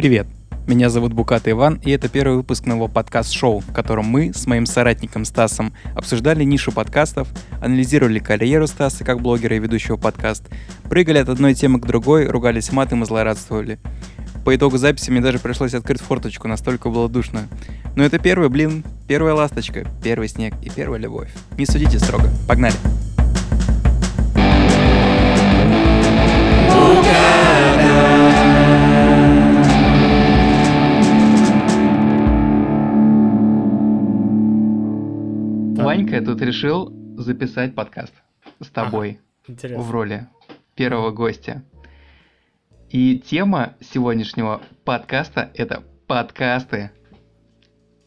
Привет! Меня зовут Букат Иван, и это первый выпуск моего подкаст-шоу, в котором мы с моим соратником Стасом обсуждали нишу подкастов, анализировали карьеру Стаса как блогера и ведущего подкаст, прыгали от одной темы к другой, ругались матом и злорадствовали. По итогу записи мне даже пришлось открыть форточку, настолько было душно. Но это первый, блин, первая ласточка, первый снег и первая любовь. Не судите строго. Погнали! Ванька тут решил записать подкаст с тобой Интересно. в роли первого гостя. И тема сегодняшнего подкаста — это подкасты.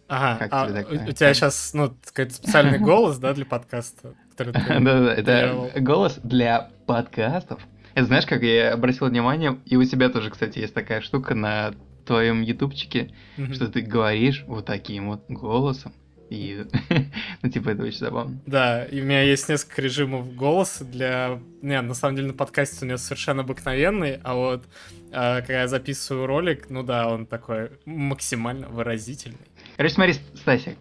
Ага, Как а тебе у, такое? у тебя сейчас, ну, какой-то специальный голос, да, для подкаста? Да-да, это голос для подкастов. Это знаешь, как я обратил внимание, и у тебя тоже, кстати, есть такая штука на твоем ютубчике, что ты говоришь вот таким вот голосом. И, ну, типа, это очень забавно. Да, и у меня есть несколько режимов голоса для... Не, на самом деле на подкасте у меня совершенно обыкновенный, а вот а, когда я записываю ролик, ну да, он такой максимально выразительный. Короче, смотри, Стасик,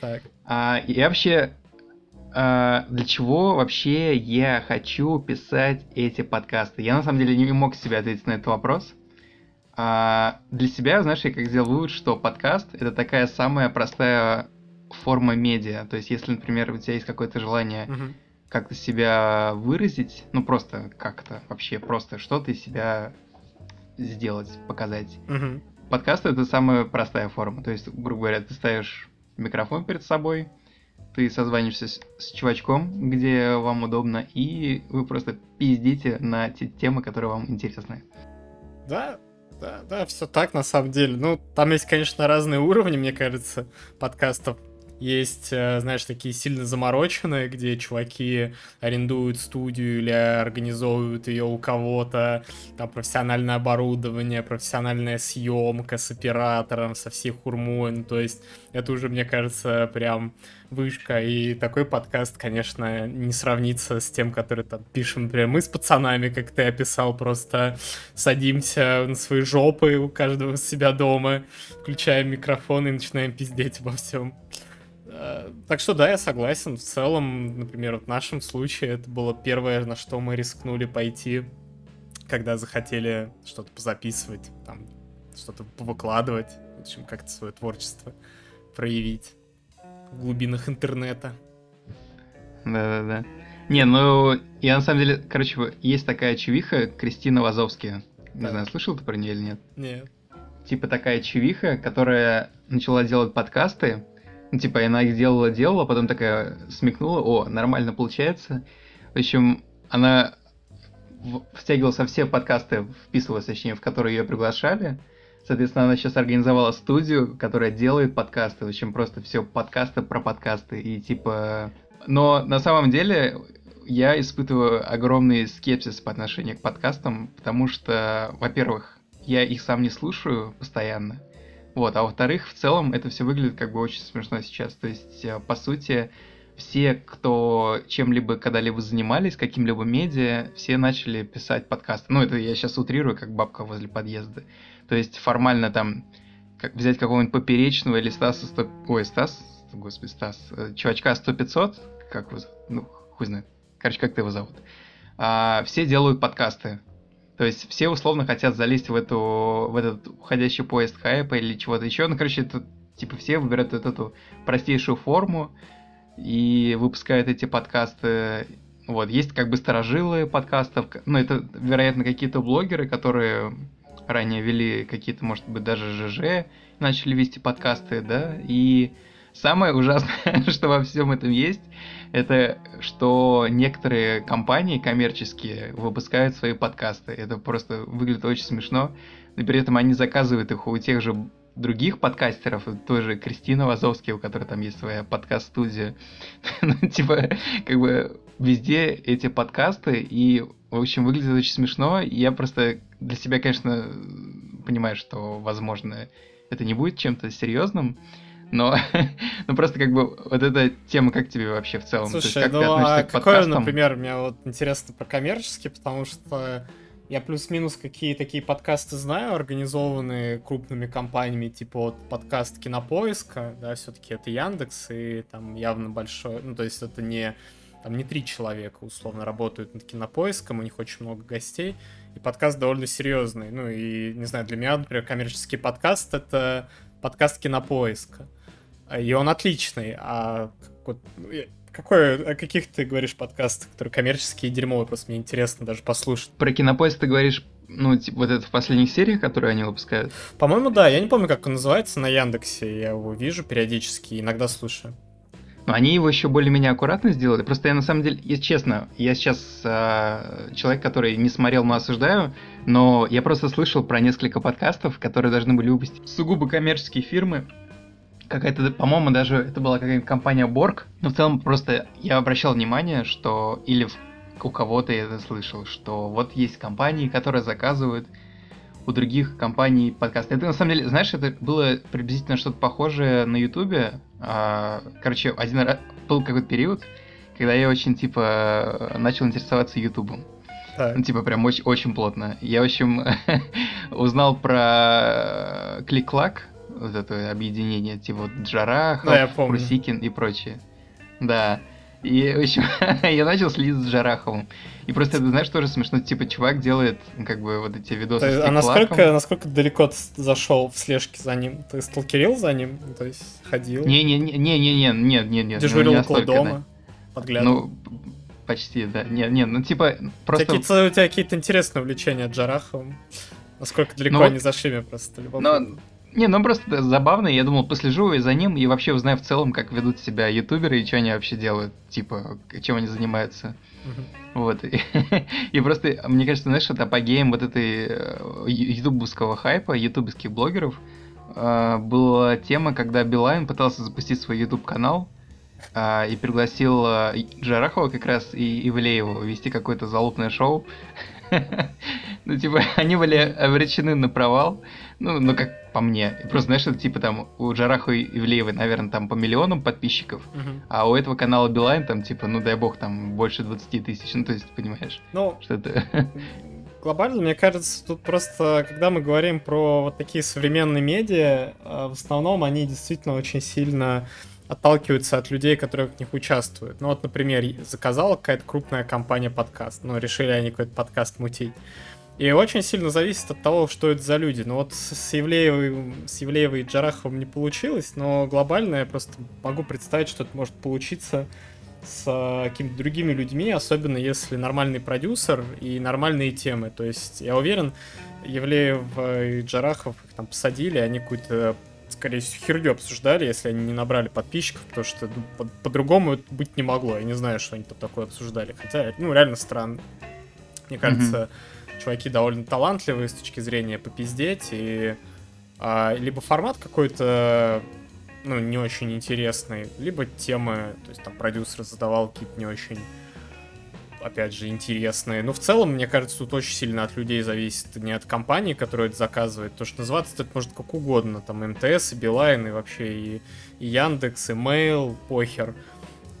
Так, а, я вообще... а, для чего вообще я хочу писать эти подкасты? Я, на самом деле, не мог себе ответить на этот вопрос. А, для себя, знаешь, я как сделал вывод, что подкаст — это такая самая простая форма медиа. То есть, если, например, у тебя есть какое-то желание мгм. как-то себя выразить, ну просто как-то вообще просто что-то из себя сделать, показать. Мгм. Подкаст это самая простая форма. То есть, грубо говоря, ты ставишь микрофон перед собой, ты созваниваешься с, с чувачком, где вам удобно, и вы просто пиздите на те темы, которые вам интересны. Да, да, да, все так на самом деле. Ну, там есть, конечно, разные уровни, мне кажется, подкастов. Есть, э, знаешь, такие сильно замороченные, где чуваки арендуют студию или организовывают ее у кого-то, там профессиональное оборудование, профессиональная съемка с оператором, со всей хурмой. Ну, то есть это уже, мне кажется, прям вышка. И такой подкаст, конечно, не сравнится с тем, который там пишем, например, мы с пацанами, как ты описал, просто садимся на свои жопы у каждого себя дома, включаем микрофон и начинаем пиздеть обо всем. Э, Так что да, я согласен. В целом, например, в нашем случае это было первое, на что мы рискнули пойти, когда захотели что-то позаписывать, там, что-то выкладывать, в общем, как-то свое творчество проявить в глубинах интернета. Да-да-да. Не, ну, я на самом деле, короче, есть такая чувиха Кристина Вазовская. Не Так. знаю, слышал ты про нее или нет? Нет. типа такая чувиха, которая начала делать подкасты. Ну, типа, она их делала, делала, а потом такая смекнула, о, нормально получается. В общем, она в- втягивалась во все подкасты, вписывалась, точнее, в которые ее приглашали. Соответственно, она сейчас организовала студию, которая делает подкасты. В общем, просто все подкасты про подкасты. И типа... Но на самом деле я испытываю огромный скепсис по отношению к подкастам, потому что, во-первых, я их сам не слушаю постоянно. Вот, а во-вторых, в целом это все выглядит как бы очень смешно сейчас. То есть, э, по сути, все, кто чем-либо когда-либо занимались, каким-либо медиа, все начали писать подкасты. Ну, это я сейчас утрирую, как бабка возле подъезда. То есть, формально там как взять какого-нибудь поперечного или Стаса 100... Ой, Стас, господи, Стас, э, чувачка 100-500, как его? Ну, хуй знает. Короче, как ты его зовут? А, все делают подкасты. То есть все условно хотят залезть в, эту, в этот уходящий поезд хайпа или чего-то еще. Ну, короче, это, типа все выбирают вот эту простейшую форму и выпускают эти подкасты. Вот, есть как бы старожилы подкастов. Ну, это, вероятно, какие-то блогеры, которые ранее вели какие-то, может быть, даже ЖЖ, начали вести подкасты, да, и самое ужасное, что во всем этом есть, это что некоторые компании коммерческие выпускают свои подкасты. Это просто выглядит очень смешно. Но при этом они заказывают их у тех же других подкастеров, и той же Кристина Вазовский, у которой там есть своя подкаст-студия. Ну, типа, как бы везде эти подкасты, и, в общем, выглядит очень смешно. Я просто для себя, конечно, понимаю, что, возможно, это не будет чем-то серьезным, но ну просто как бы вот эта тема как тебе вообще в целом? То есть Слушай, как ты ну а относишься к какой, подкастам? например, мне вот интересно про коммерческий, потому что Я плюс-минус какие такие подкасты знаю, организованные крупными компаниями, типа вот подкаст Кинопоиска, да, все-таки это Яндекс, и там явно большой, ну, то есть это не, там не три человека условно работают над Кинопоиском, у них очень много гостей, и подкаст довольно серьезный, ну, и, не знаю, для меня, например, коммерческий подкаст — это подкаст Кинопоиска, и он отличный, а вот, ну, какой, о каких ты говоришь подкастах, которые коммерческие и дерьмовые? Просто мне интересно даже послушать. Про кинопоезд ты говоришь, ну, типа, вот это в последних сериях, которые они выпускают? По-моему, да. Я не помню, как он называется на Яндексе. Я его вижу периодически, иногда слушаю. Но они его еще более-менее аккуратно сделали. Просто я на самом деле, если честно, я сейчас э, человек, который не смотрел, но осуждаю, но я просто слышал про несколько подкастов, которые должны были выпустить сугубо коммерческие фирмы, какая-то, по-моему, даже это была какая-то компания Borg. Но в целом просто я обращал внимание, что или у кого-то я это слышал, что вот есть компании, которые заказывают у других компаний подкасты. Это на самом деле, знаешь, это было приблизительно что-то похожее на Ютубе. А, короче, один раз был какой-то период, когда я очень, типа, начал интересоваться Ютубом. Ну, типа, прям очень, очень плотно. Я, в общем, узнал про Клик-Клак, вот это объединение, типа вот Джарахов, да, Прусикин и прочее. Да. И, в общем, я начал следить за Джараховым. И просто, ты знаешь, тоже смешно, типа, чувак делает, как бы, вот эти видосы есть, А насколько, насколько далеко ты зашел в слежке за ним? Ты сталкерил за ним? То есть, ходил? Не-не-не-не-не, нет, нет, нет. Дежурил ну, около дома? Да. Подглядывал? Ну, почти, да. Нет, нет, ну, типа, просто... У тебя какие-то интересные увлечения Джараховым? Насколько далеко ну, они зашли, мне просто любопытно. Ну, не, ну просто забавно, я думал, послежу и за ним, и вообще узнаю в целом, как ведут себя ютуберы и что они вообще делают, типа, чем они занимаются. Uh-huh. Вот. И, просто, мне кажется, знаешь, это апогеем вот этой э, ютубовского хайпа, ютубовских блогеров, э, была тема, когда Билайн пытался запустить свой YouTube канал э, и пригласил Джарахова как раз и Ивлеева вести какое-то залупное шоу. Ну, типа, они были обречены на провал. Ну, ну, как по мне. Просто, знаешь, это типа там у Джараха Ивлеевой, наверное, там по миллионам подписчиков, uh-huh. а у этого канала Билайн там, типа, ну, дай бог, там больше 20 тысяч. Ну, то есть, понимаешь, ну, что это... Глобально, мне кажется, тут просто, когда мы говорим про вот такие современные медиа, а, в основном они действительно очень сильно отталкиваются от людей, которые в них участвуют. Ну вот, например, заказала какая-то крупная компания подкаст, ну, решили они какой-то подкаст мутить. И очень сильно зависит от того, что это за люди. Ну вот с Евлеевой, с Евлеевой и Джараховым не получилось, но глобально я просто могу представить, что это может получиться с э, какими-то другими людьми, особенно если нормальный продюсер и нормальные темы. То есть я уверен, Евлеев и Джарахов их там посадили, они какую-то скорее всего, херню обсуждали, если они не набрали подписчиков, потому что ну, по-другому это быть не могло. Я не знаю, что они там такое обсуждали. Хотя, ну, реально странно. Мне кажется, mm-hmm. чуваки довольно талантливые с точки зрения попиздеть, и а, либо формат какой-то ну, не очень интересный, либо темы, то есть там продюсер задавал какие-то не очень опять же, интересные. Но в целом, мне кажется, тут очень сильно от людей зависит, не от компании, которая это заказывает, то что называться это может как угодно, там МТС, и Билайн, и вообще и, и Яндекс, и Mail, похер.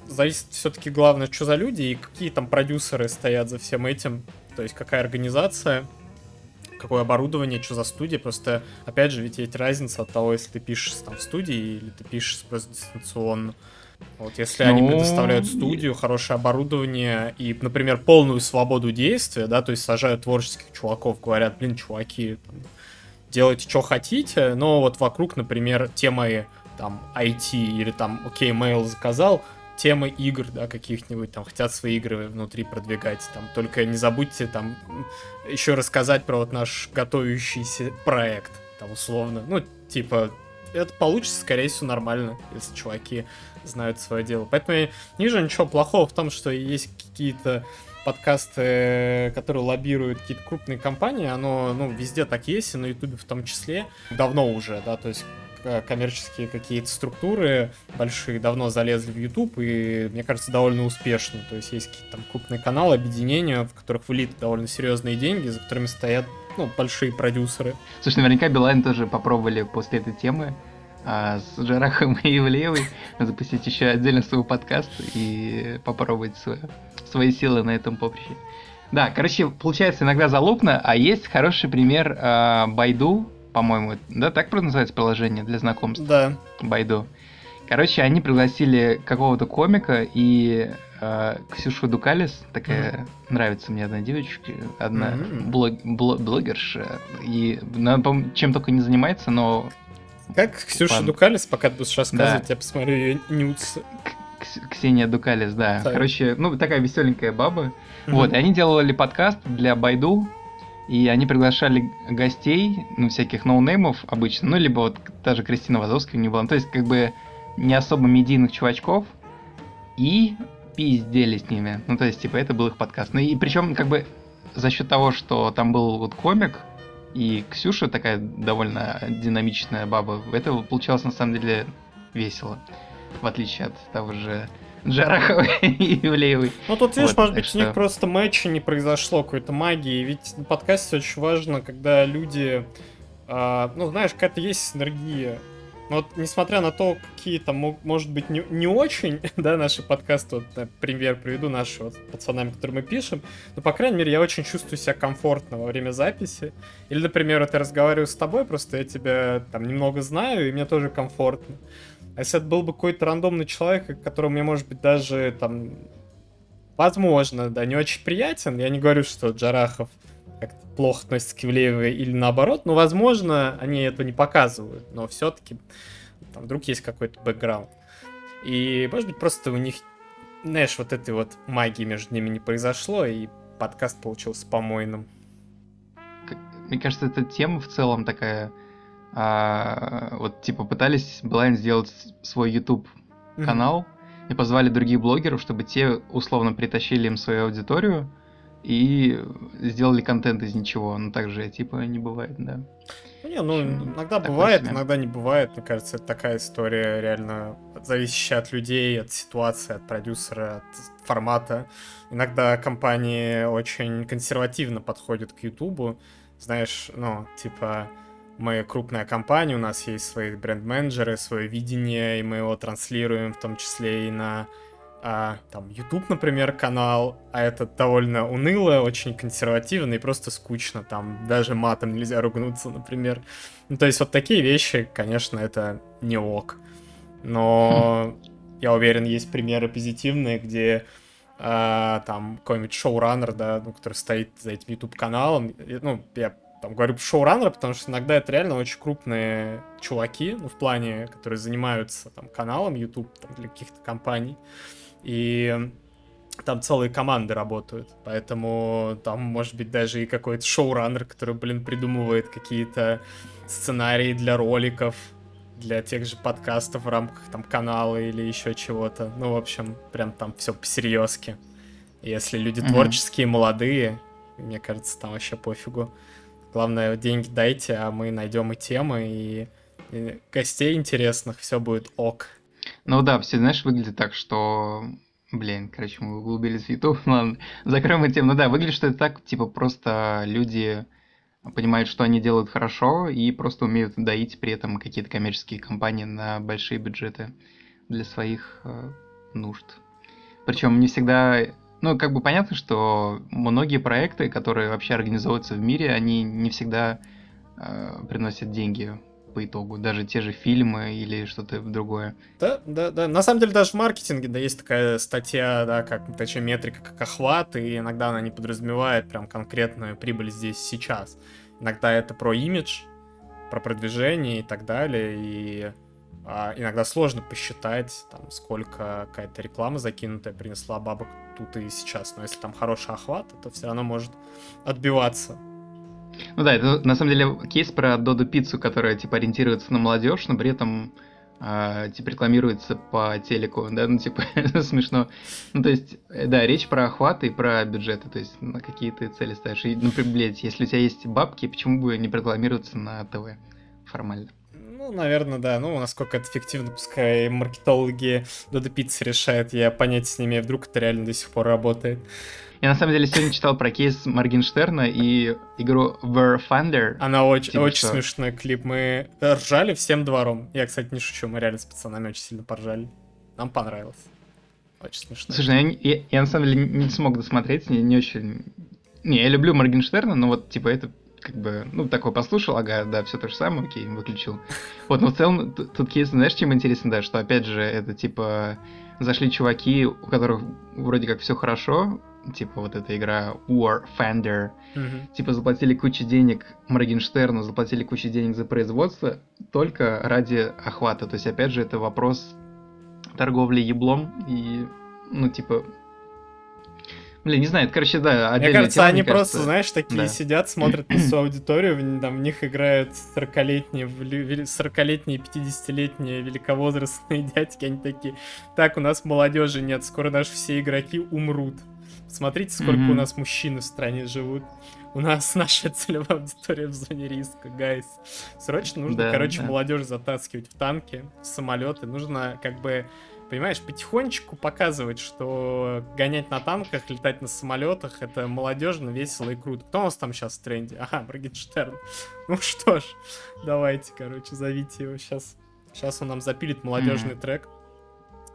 Зависит все-таки главное, что за люди и какие там продюсеры стоят за всем этим, то есть какая организация, какое оборудование, что за студия. Просто, опять же, ведь есть разница от того, если ты пишешь там в студии или ты пишешь просто дистанционно. Вот если ну... они предоставляют студию, хорошее оборудование и, например, полную свободу действия, да, то есть сажают творческих чуваков, говорят, блин, чуваки, там, делайте, что хотите, но вот вокруг, например, темы там IT или там, окей, mail заказал, темы игр, да, каких-нибудь, там, хотят свои игры внутри продвигать, там, только не забудьте, там, еще рассказать про вот наш готовящийся проект, там, условно, ну, типа, это получится, скорее всего, нормально, если чуваки знают свое дело. Поэтому я не вижу ничего плохого в том, что есть какие-то подкасты, которые лоббируют какие-то крупные компании, оно, ну, везде так есть, и на Ютубе в том числе, давно уже, да, то есть коммерческие какие-то структуры большие давно залезли в YouTube и, мне кажется, довольно успешно. То есть есть какие-то там крупные каналы, объединения, в которых влиты довольно серьезные деньги, за которыми стоят ну, большие продюсеры. Слушай, наверняка Билайн тоже попробовали после этой темы а с Жарахом и Ивлеевой запустить еще отдельно свой подкаст и попробовать свое, свои силы на этом поприще. Да, короче, получается иногда залупно, а есть хороший пример э, Байду, по-моему, да, так называется приложение для знакомств? Да. Байду. Короче, они пригласили какого-то комика и э, Ксюшу Дукалис, такая mm-hmm. нравится мне одна девочка, одна mm-hmm. блог, блог, блогерша, и она, по чем только не занимается, но... Как Ксюша Пан... Дукалис, пока ты будешь рассказывать, да. я посмотрю ее нюц. Ксения Дукалис, да. Так. Короче, ну, такая веселенькая баба. Mm-hmm. Вот, и они делали подкаст для Байду, и они приглашали гостей, ну, всяких ноунеймов обычно, ну, либо вот даже Кристина Вазовская не была. Ну, то есть, как бы не особо медийных чувачков, и пиздели с ними. Ну, то есть, типа, это был их подкаст. Ну, и причем, как бы, за счет того, что там был вот комик, и Ксюша такая довольно динамичная баба, это получалось на самом деле весело. В отличие от того же Джарахова и Ивлеевой. Ну тут, видишь, вот, может быть, что... у них просто матча не произошло, какой-то магии. Ведь на подкасте очень важно, когда люди... А, ну, знаешь, какая-то есть синергия но вот несмотря на то, какие там, может быть, не, не очень, да, наши подкасты, вот, например, приведу наши вот пацанами, которые мы пишем, но, по крайней мере, я очень чувствую себя комфортно во время записи. Или, например, вот я разговариваю с тобой, просто я тебя там немного знаю, и мне тоже комфортно. А если это был бы какой-то рандомный человек, которому мне, может быть, даже там, возможно, да, не очень приятен, я не говорю, что Джарахов плохо относятся к Ивлеевой или наоборот, но, возможно, они этого не показывают, но все-таки там вдруг есть какой-то бэкграунд. И, может быть, просто у них, знаешь, вот этой вот магии между ними не произошло, и подкаст получился помойным. Мне кажется, эта тема в целом такая... А, вот, типа, пытались Blind сделать свой YouTube канал mm-hmm. и позвали других блогеров, чтобы те условно притащили им свою аудиторию, и сделали контент из ничего. Ну, так же, типа, не бывает, да. Ну, не, ну, иногда бывает, себе. иногда не бывает. Мне кажется, это такая история реально зависящая от людей, от ситуации, от продюсера, от формата. Иногда компании очень консервативно подходят к Ютубу. Знаешь, ну, типа, мы крупная компания, у нас есть свои бренд-менеджеры, свое видение, и мы его транслируем в том числе и на а, там YouTube, например, канал, а это довольно уныло, очень консервативно и просто скучно, там даже матом нельзя ругнуться, например. Ну, то есть вот такие вещи, конечно, это не ок. Но я уверен, есть примеры позитивные, где а, там какой-нибудь шоураннер, да, ну, который стоит за этим YouTube-каналом, ну, я там говорю шоураннер, потому что иногда это реально очень крупные чуваки, ну, в плане, которые занимаются там каналом YouTube там, для каких-то компаний и там целые команды работают, поэтому там может быть даже и какой-то шоураннер, который, блин, придумывает какие-то сценарии для роликов, для тех же подкастов в рамках там канала или еще чего-то. Ну, в общем, прям там все по-серьезки. Если люди mm-hmm. творческие, молодые, мне кажется, там вообще пофигу. Главное, деньги дайте, а мы найдем и темы, и, и гостей интересных, все будет ок. Ну да, все, знаешь, выглядит так, что... Блин, короче, мы углубились в YouTube. Ладно, закроем эту тему. Ну да, выглядит, что это так, типа, просто люди понимают, что они делают хорошо, и просто умеют доить при этом какие-то коммерческие компании на большие бюджеты для своих э, нужд. Причем не всегда... Ну, как бы понятно, что многие проекты, которые вообще организовываются в мире, они не всегда э, приносят деньги по итогу, даже те же фильмы или что-то другое. Да, да, да. На самом деле даже в маркетинге, да, есть такая статья, да, как, точнее, метрика, как охват, и иногда она не подразумевает прям конкретную прибыль здесь сейчас. Иногда это про имидж, про продвижение и так далее, и а, иногда сложно посчитать, там, сколько какая-то реклама закинутая принесла бабок тут и сейчас. Но если там хороший охват, то все равно может отбиваться ну да, это на самом деле кейс про Доду Пиццу, которая типа ориентируется на молодежь, но при этом э, типа рекламируется по телеку, да, ну типа смешно. Ну то есть, э, да, речь про охват и про бюджеты, то есть на какие ты цели ставишь. И, например, блядь, если у тебя есть бабки, почему бы не рекламироваться на ТВ формально? Ну, наверное, да. Ну, насколько это эффективно, пускай маркетологи Дода Пиццы решают, я понять с ними, вдруг это реально до сих пор работает. Я на самом деле сегодня читал про кейс Моргенштерна и игру War Thunder. Она очень, типа очень что... смешной клип. Мы ржали всем двором. Я, кстати, не шучу, мы реально с пацанами очень сильно поржали. Нам понравилось. Очень смешно. Слушай, ну я, я, я на самом деле не смог досмотреть, не, не очень Не, я люблю Моргенштерна, но вот, типа, это как бы, ну, такой послушал, ага, да, все то же самое, окей, выключил. Вот, но в целом, тут кейс, знаешь, чем интересно, да, что, опять же, это, типа, зашли чуваки, у которых вроде как все хорошо, типа вот эта игра War Fender, Мгм. типа заплатили кучу денег Моргенштерну, заплатили кучу денег за производство только ради охвата. То есть, опять же, это вопрос торговли еблом и, ну, типа... Блин, не знаю, это, короче, да, Мне кажется, тема, они мне просто, кажется. знаешь, такие да. сидят, смотрят на свою аудиторию, там в них играют 40-летние, вли- вели- 40-летние, 50-летние великовозрастные дядьки, они такие, так, у нас молодежи нет, скоро наши все игроки умрут. Смотрите, сколько Мгм. у нас мужчин в стране живут. У нас наша целевая аудитория в зоне риска, гайс. Срочно нужно, Да, короче, да. молодежь затаскивать в танки, в самолеты. Нужно, как бы, понимаешь, потихонечку показывать, что гонять на танках, летать на самолетах это молодежно, весело и круто. Кто у нас там сейчас в тренде? Ага, Моргенштерн. Ну что ж, давайте, короче, зовите его сейчас. Сейчас он нам запилит молодежный Мгм. трек.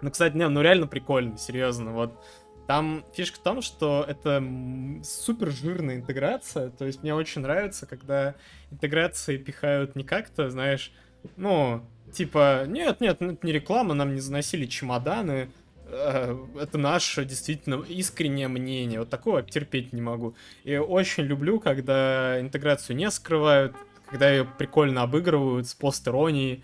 Ну, кстати, не, ну реально прикольно, серьезно. Вот там фишка в том, что это супер жирная интеграция. То есть мне очень нравится, когда интеграции пихают не как-то, знаешь, ну, типа, нет, нет, ну, это не реклама, нам не заносили чемоданы. э, Это наше действительно искреннее мнение. Вот такого терпеть не могу. И очень люблю, когда интеграцию не скрывают, когда ее прикольно обыгрывают с пост-иронией.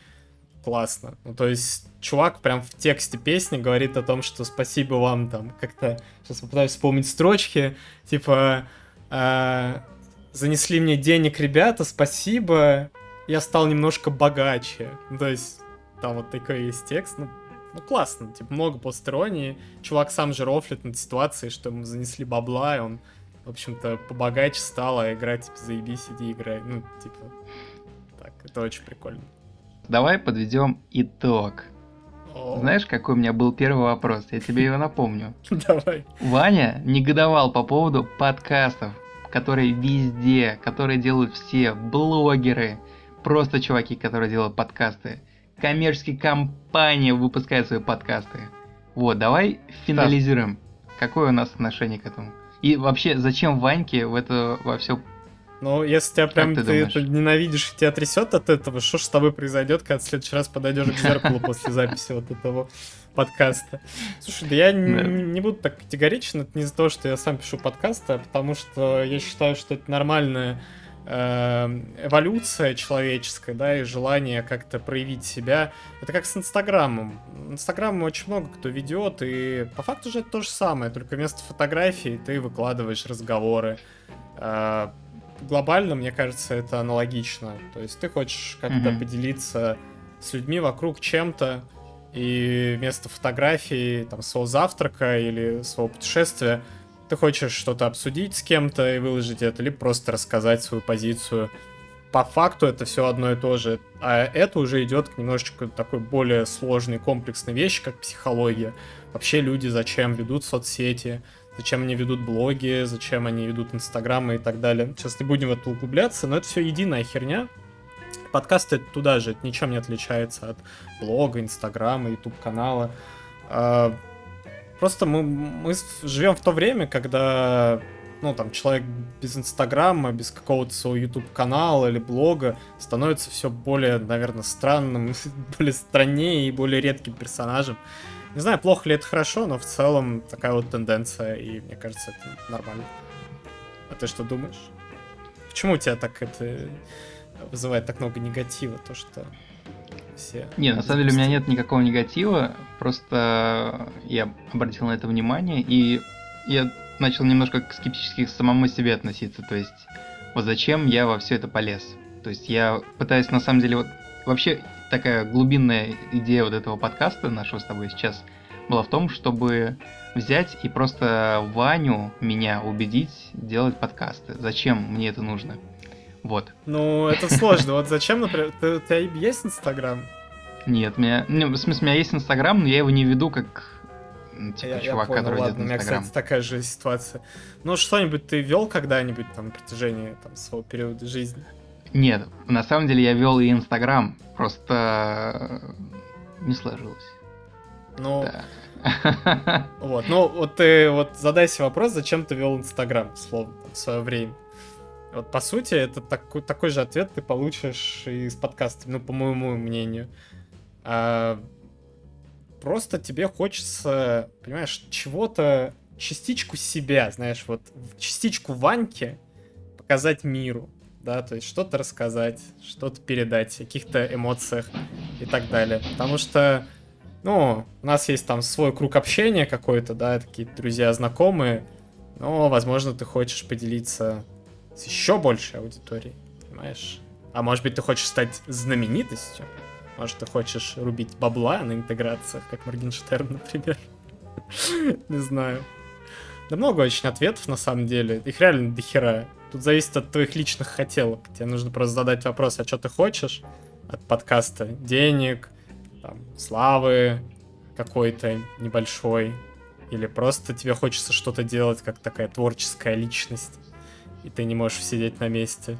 Классно. Ну, то есть, чувак прям в тексте песни говорит о том, что спасибо вам там как-то... Сейчас попытаюсь вспомнить строчки. Типа... э, занесли мне денег, ребята, спасибо. Я стал немножко богаче. Ну, то есть, там вот такой есть текст. Ну, ну, классно, типа, много постеронии. Чувак сам же рофлит над ситуацией, что ему занесли бабла, и он, в общем-то, побогаче стал, а играть, типа, заебись, иди играй. Ну, типа, так, это очень прикольно. Давай подведем итог. Знаешь, какой у меня был первый вопрос? Я тебе его напомню. Давай. Ваня негодовал по поводу подкастов, которые везде, которые делают все, блогеры, просто чуваки, которые делают подкасты. Коммерческие компании выпускают свои подкасты. Вот, давай финализируем. Какое у нас отношение к этому? И вообще, зачем Ваньке в это во все... Ну, если тебя прям ты ты, это ненавидишь и тебя трясет от этого, что ж с тобой произойдет, когда в следующий раз подойдешь к зеркалу после записи вот этого подкаста? Слушай, да я не, буду так категоричен, это не из-за того, что я сам пишу подкасты, а потому что я считаю, что это нормальная э, эволюция человеческая, да, и желание как-то проявить себя. Это как с Инстаграмом. Инстаграм очень много кто ведет, и по факту же это то же самое, только вместо фотографий ты выкладываешь разговоры. Глобально, мне кажется, это аналогично. То есть ты хочешь как-то Мгм. поделиться с людьми вокруг чем-то, и вместо фотографии там своего завтрака или своего путешествия ты хочешь что-то обсудить с кем-то и выложить это, либо просто рассказать свою позицию. По факту это все одно и то же. А это уже идет к немножечко такой более сложной, комплексной вещи, как психология. Вообще люди зачем ведут соцсети, зачем они ведут блоги, зачем они ведут инстаграмы и так далее. Сейчас не будем в это углубляться, но это все единая херня. Подкасты туда же, это ничем не отличается от блога, инстаграма, ютуб канала. Просто мы, мы живем в то время, когда ну, там, человек без Инстаграма, без какого-то своего YouTube-канала или блога становится все более, наверное, странным, более страннее и более редким персонажем. Не знаю, плохо ли это хорошо, но в целом такая вот тенденция, и мне кажется, это нормально. А ты что думаешь? Почему у тебя так это вызывает так много негатива, то, что все... Не, на самом деле у меня нет никакого негатива, просто я обратил на это внимание, и я начал немножко скептически к самому себе относиться, то есть вот зачем я во все это полез. То есть я пытаюсь на самом деле вот вообще такая глубинная идея вот этого подкаста нашего с тобой сейчас была в том, чтобы взять и просто Ваню, меня убедить делать подкасты. Зачем мне это нужно? Вот. Ну, это сложно. Вот зачем, например, у тебя есть Инстаграм? Нет, у меня, ну, в смысле, у меня есть Инстаграм, но я его не веду как типа я, чувак, я понял, который ладно, у меня, кстати, такая же ситуация. Ну, что-нибудь ты вел когда-нибудь там на протяжении там, своего периода жизни? Нет, на самом деле я вел и Инстаграм, просто не сложилось. Ну, вот, ну, вот ты вот задай себе вопрос, зачем ты вел Инстаграм, словно, в свое время. Вот, по сути, это такой, такой же ответ ты получишь из подкаста, ну, по моему мнению. А, просто тебе хочется, понимаешь, чего-то, частичку себя, знаешь, вот частичку Ваньки показать миру, да, то есть что-то рассказать, что-то передать, каких-то эмоциях и так далее. Потому что, ну, у нас есть там свой круг общения какой-то, да, такие друзья, знакомые, но, возможно, ты хочешь поделиться с еще большей аудиторией, понимаешь? А может быть, ты хочешь стать знаменитостью? Может, ты хочешь рубить бабла на интеграциях, как Моргенштерн, например? Не знаю. Да много очень ответов, на самом деле. Их реально дохера. Тут зависит от твоих личных хотелок. Тебе нужно просто задать вопрос, а что ты хочешь от подкаста? Денег, там, славы какой-то небольшой. Или просто тебе хочется что-то делать, как такая творческая личность. И ты не можешь сидеть на месте.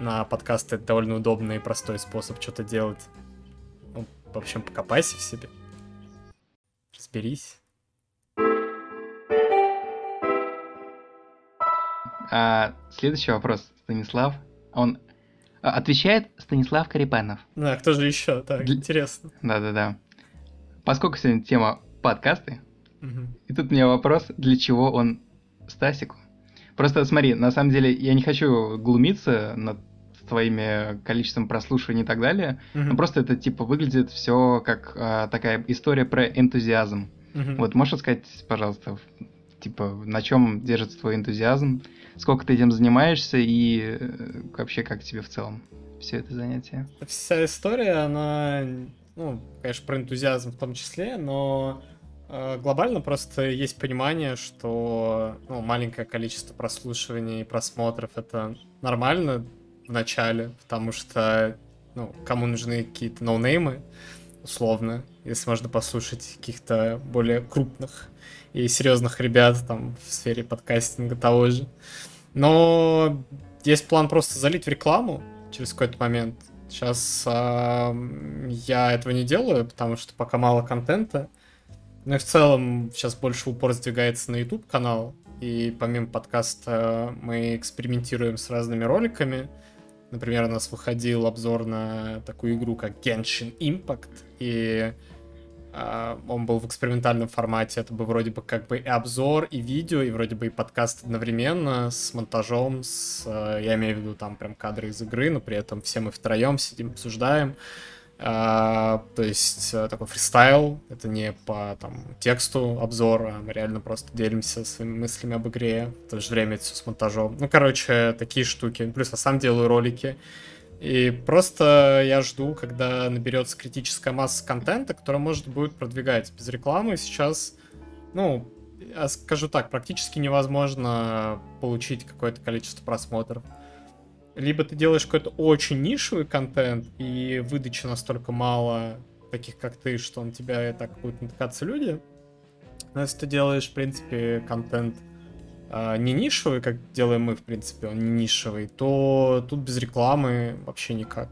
На подкасты это довольно удобный и простой способ что-то делать. Ну, в общем, покопайся в себе. Разберись. А, следующий вопрос, Станислав. Он а, отвечает Станислав Карипанов. Да, кто же еще? Так, Для... интересно. Да-да-да. Поскольку сегодня тема подкасты, угу. и тут у меня вопрос, для чего он Стасику? Просто смотри, на самом деле я не хочу глумиться над твоими количеством прослушиваний и так далее. Угу. Но просто это типа выглядит все как а, такая история про энтузиазм. Угу. Вот можешь сказать, пожалуйста, типа на чем держится твой энтузиазм, сколько ты этим занимаешься и э, вообще как тебе в целом все это занятие? Вся история, она, ну, конечно, про энтузиазм в том числе, но э, глобально просто есть понимание, что ну, маленькое количество прослушиваний и просмотров это нормально в начале, потому что ну, кому нужны какие-то ноунеймы, условно, если можно послушать каких-то более крупных и серьезных ребят там в сфере подкастинга того же. Но есть план просто залить в рекламу через какой-то момент. Сейчас э, я этого не делаю, потому что пока мало контента. Ну и в целом сейчас больше упор сдвигается на YouTube канал. И помимо подкаста мы экспериментируем с разными роликами. Например, у нас выходил обзор на такую игру, как Genshin Impact. И он был в экспериментальном формате, это был вроде бы как бы и обзор, и видео, и вроде бы и подкаст одновременно с монтажом, с, э, я имею в виду там прям кадры из игры, но при этом все мы втроем сидим, обсуждаем. Uh, то есть uh, такой фристайл, это не по там, тексту обзора, а мы реально просто делимся своими мыслями об игре, в то же время это все с монтажом. Ну, короче, такие штуки. Плюс я сам делаю ролики. И просто я жду, когда наберется критическая масса контента, которая может будет продвигать без рекламы. Сейчас, ну, я скажу так, практически невозможно получить какое-то количество просмотров. Либо ты делаешь какой-то очень нишевый контент, и выдачи настолько мало таких, как ты, что на тебя и так будут натыкаться люди. Но если ты делаешь, в принципе, контент не нишевый, как делаем мы, в принципе, он не нишевый, то тут без рекламы вообще никак.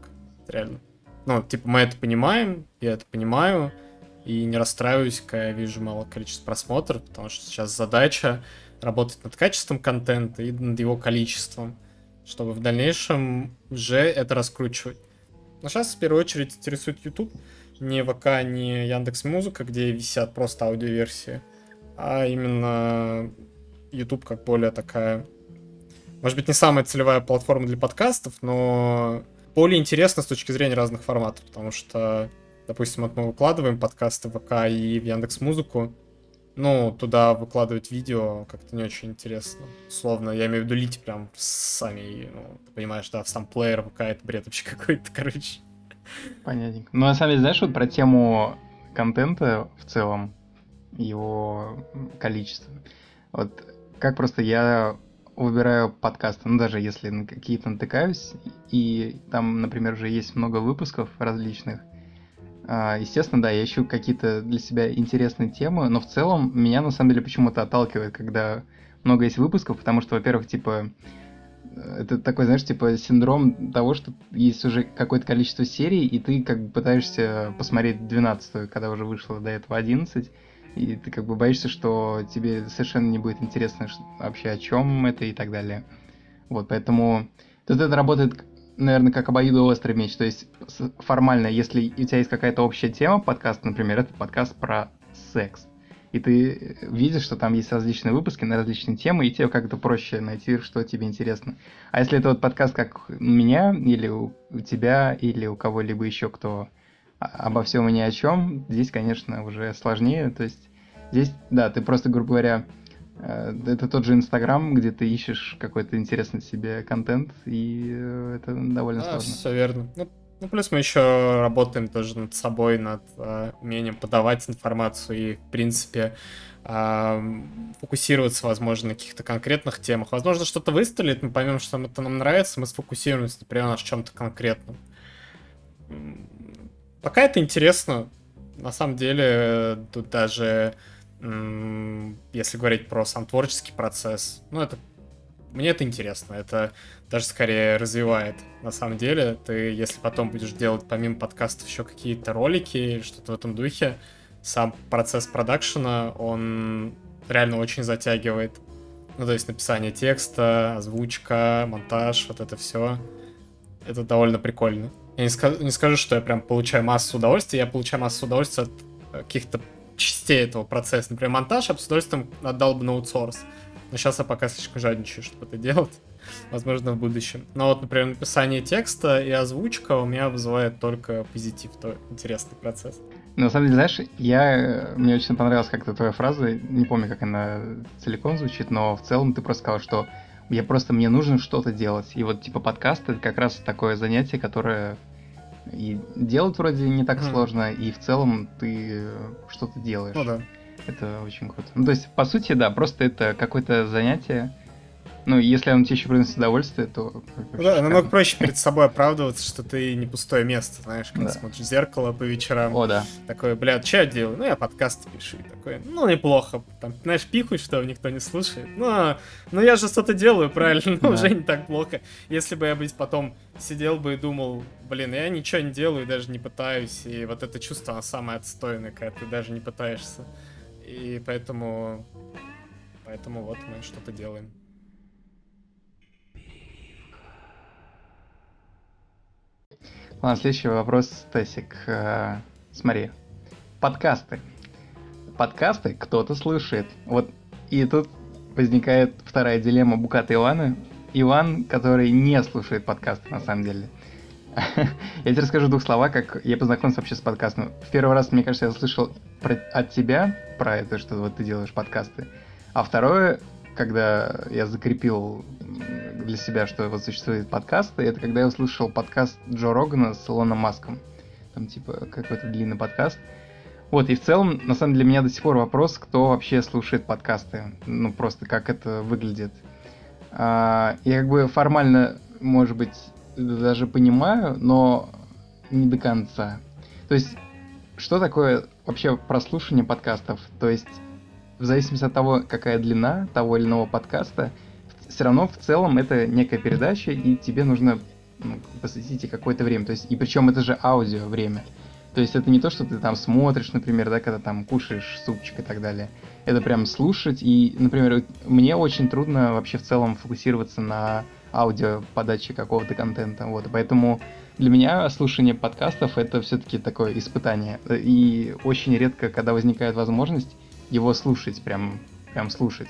Реально. Ну, типа, мы это понимаем, я это понимаю, и не расстраиваюсь, когда я вижу мало количества просмотров, потому что сейчас задача работать над качеством контента и над его количеством, чтобы в дальнейшем уже это раскручивать. Но сейчас в первую очередь интересует YouTube, не ВК, не Яндекс Музыка, где висят просто аудиоверсии, а именно YouTube как более такая, может быть, не самая целевая платформа для подкастов, но более интересно с точки зрения разных форматов, потому что, допустим, вот мы выкладываем подкасты в ВК и в Яндекс Музыку, ну, туда выкладывать видео как-то не очень интересно. Словно, я имею в виду лить прям сами, ну, ты понимаешь, да, в сам плеер ВК это бред вообще какой-то, короче. Понятненько. Ну, на самом деле, знаешь, вот про тему контента в целом, его количество. Вот как просто я выбираю подкасты, ну даже если на какие-то натыкаюсь, и там, например, уже есть много выпусков различных, а, естественно, да, я ищу какие-то для себя интересные темы, но в целом меня на самом деле почему-то отталкивает, когда много есть выпусков, потому что, во-первых, типа, это такой, знаешь, типа синдром того, что есть уже какое-то количество серий, и ты как бы пытаешься посмотреть 12 когда уже вышло до этого 11, и ты как бы боишься, что тебе совершенно не будет интересно вообще о чем это и так далее. Вот, поэтому тут это работает, наверное, как обоюдоострый меч. То есть формально, если у тебя есть какая-то общая тема подкаста, например, это подкаст про секс, и ты видишь, что там есть различные выпуски на различные темы, и тебе как-то проще найти, что тебе интересно. А если это вот подкаст, как у меня, или у тебя, или у кого-либо еще, кто обо всем и ни о чем, здесь, конечно, уже сложнее. То есть здесь, да, ты просто, грубо говоря, Э, это тот же Инстаграм, где ты ищешь какой-то интересный себе контент, и э, это довольно а, сложно. Все верно. Ну, ну, плюс мы еще работаем тоже над собой, над э, умением подавать информацию и, в принципе, э, фокусироваться, возможно, на каких-то конкретных темах. Возможно, что-то выстрелит, мы поймем, что это нам нравится, мы сфокусируемся, например, на чем-то конкретном. Пока это интересно. На самом деле, тут даже если говорить про сам творческий процесс, ну, это мне это интересно, это даже скорее развивает. На самом деле, ты, если потом будешь делать помимо подкастов еще какие-то ролики или что-то в этом духе, сам процесс продакшена, он реально очень затягивает. Ну, то есть написание текста, озвучка, монтаж, вот это все. Это довольно прикольно. Я не скажу, не скажу, что я прям получаю массу удовольствия, я получаю массу удовольствия от каких-то частей этого процесса. Например, монтаж я бы с удовольствием отдал бы на аутсорс. Но сейчас я пока слишком жадничаю, чтобы это делать. Возможно, в будущем. Но вот, например, написание текста и озвучка у меня вызывает только позитив. То интересный процесс. На самом деле, знаешь, я... Мне очень понравилась как-то твоя фраза. Не помню, как она целиком звучит, но в целом ты просто сказал, что я просто мне нужно что-то делать. И вот типа подкаст это как раз такое занятие, которое и делать вроде не так mm. сложно, и в целом ты что-то делаешь. Ну да. Это очень круто. Ну, то есть, по сути, да, просто это какое-то занятие, ну, если он тебе еще приносит удовольствие, то... Да, намного проще перед собой оправдываться, что ты не пустое место, знаешь, когда да. смотришь в зеркало по вечерам. О, да. Такой, блядь, что я делаю? Ну, я подкасты пишу. Такой, ну, неплохо. Там, знаешь, пихают, что никто не слушает. Ну, ну я же что-то делаю, правильно, ну, да. уже не так плохо. Если бы я быть потом сидел бы и думал, блин, я ничего не делаю, даже не пытаюсь, и вот это чувство, оно самое отстойное, когда ты даже не пытаешься. И поэтому... Поэтому вот мы что-то делаем. Ладно, следующий вопрос, Тесик. Э, смотри, подкасты. Подкасты кто-то слушает. Вот и тут возникает вторая дилемма Буката Ивана. Иван, который не слушает подкасты, на самом деле. я тебе расскажу двух словах, как я познакомился вообще с подкастом. В первый раз, мне кажется, я слышал про, от тебя про это, что вот ты делаешь подкасты. А второе, когда я закрепил для себя, что вот существует подкасты, это когда я услышал подкаст Джо Рогана с Илоном Маском. Там типа какой-то длинный подкаст. Вот, и в целом, на самом деле, для меня до сих пор вопрос, кто вообще слушает подкасты. Ну, просто как это выглядит. А, я как бы формально, может быть, даже понимаю, но не до конца. То есть, что такое вообще прослушивание подкастов? То есть, в зависимости от того, какая длина того или иного подкаста, все равно в целом это некая передача, и тебе нужно ну, посвятить какое-то время. То есть, и причем это же аудио время. То есть это не то, что ты там смотришь, например, да, когда там кушаешь супчик и так далее. Это прям слушать. И, например, мне очень трудно вообще в целом фокусироваться на аудио подаче какого-то контента. Вот. Поэтому для меня слушание подкастов это все-таки такое испытание. И очень редко, когда возникает возможность, его слушать, прям, прям слушать.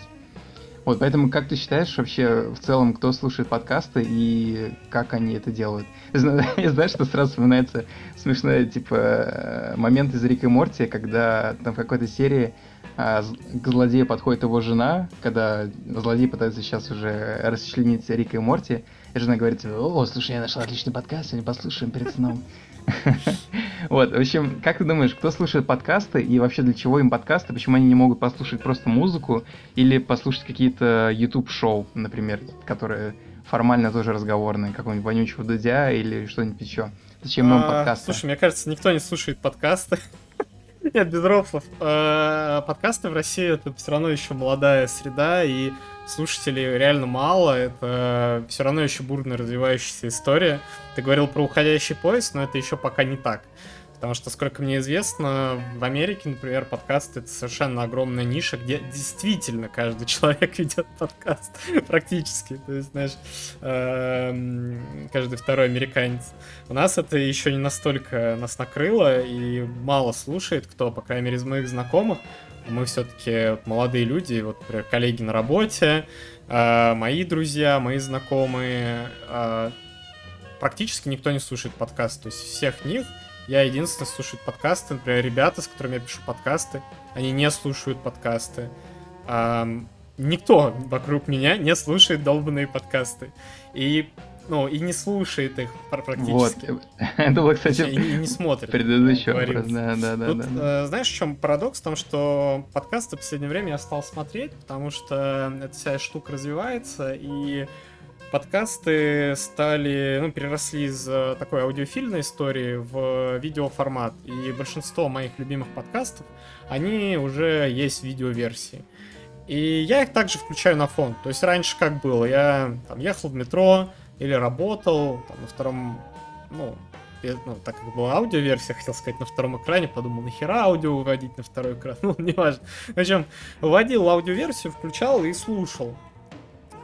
Вот, поэтому как ты считаешь вообще в целом, кто слушает подкасты и как они это делают? Знаешь, что сразу вспоминается смешной, типа, э, момент из Рика и Морти, когда там в какой-то серии а, к злодею подходит его жена, когда злодей пытается сейчас уже расчленить Рика и Морти, и жена говорит, о, слушай, я нашла отличный подкаст, сегодня послушаем перед сном. Вот, в общем, как ты думаешь, кто слушает подкасты и вообще для чего им подкасты? Почему они не могут послушать просто музыку или послушать какие-то YouTube-шоу, например, которые формально тоже разговорные, какого-нибудь вонючего Дудя или что-нибудь еще? Зачем им а, подкасты? Слушай, мне кажется, никто не слушает подкасты. Нет, без рофлов. Э, подкасты в России это все равно еще молодая среда, и слушателей реально мало. Это все равно еще бурно развивающаяся история. Ты говорил про уходящий поезд, но это еще пока не так. Потому что, сколько мне известно, в Америке, например, подкаст это совершенно огромная ниша, где действительно каждый человек ведет подкаст практически. То есть, знаешь, эм, каждый второй американец. У нас это еще не настолько нас накрыло, и мало слушает кто, по крайней мере, из моих знакомых. Мы все-таки молодые люди, вот, например, коллеги на работе, э, мои друзья, мои знакомые. Э, практически никто не слушает подкаст. То есть всех них я единственный слушаю подкасты. Например, ребята, с которыми я пишу подкасты, они не слушают подкасты. А, никто вокруг меня не слушает долбанные подкасты. И ну, и не слушает их практически. Вот. Это было, кстати, и, и не смотрит. Предыдущий вопрос, да, да, да. Тут, да, да. Э, знаешь, в чем парадокс? В том, что подкасты в последнее время я стал смотреть, потому что эта вся штука развивается, и подкасты стали, ну, переросли из э, такой аудиофильной истории в видеоформат. И большинство моих любимых подкастов, они уже есть в видеоверсии. И я их также включаю на фон. То есть раньше как было? Я там ехал в метро или работал там, на втором, ну, ну, так как была аудиоверсия, хотел сказать, на втором экране, подумал, нахера аудио выводить на второй экран, ну, неважно. В вводил аудиоверсию, включал и слушал.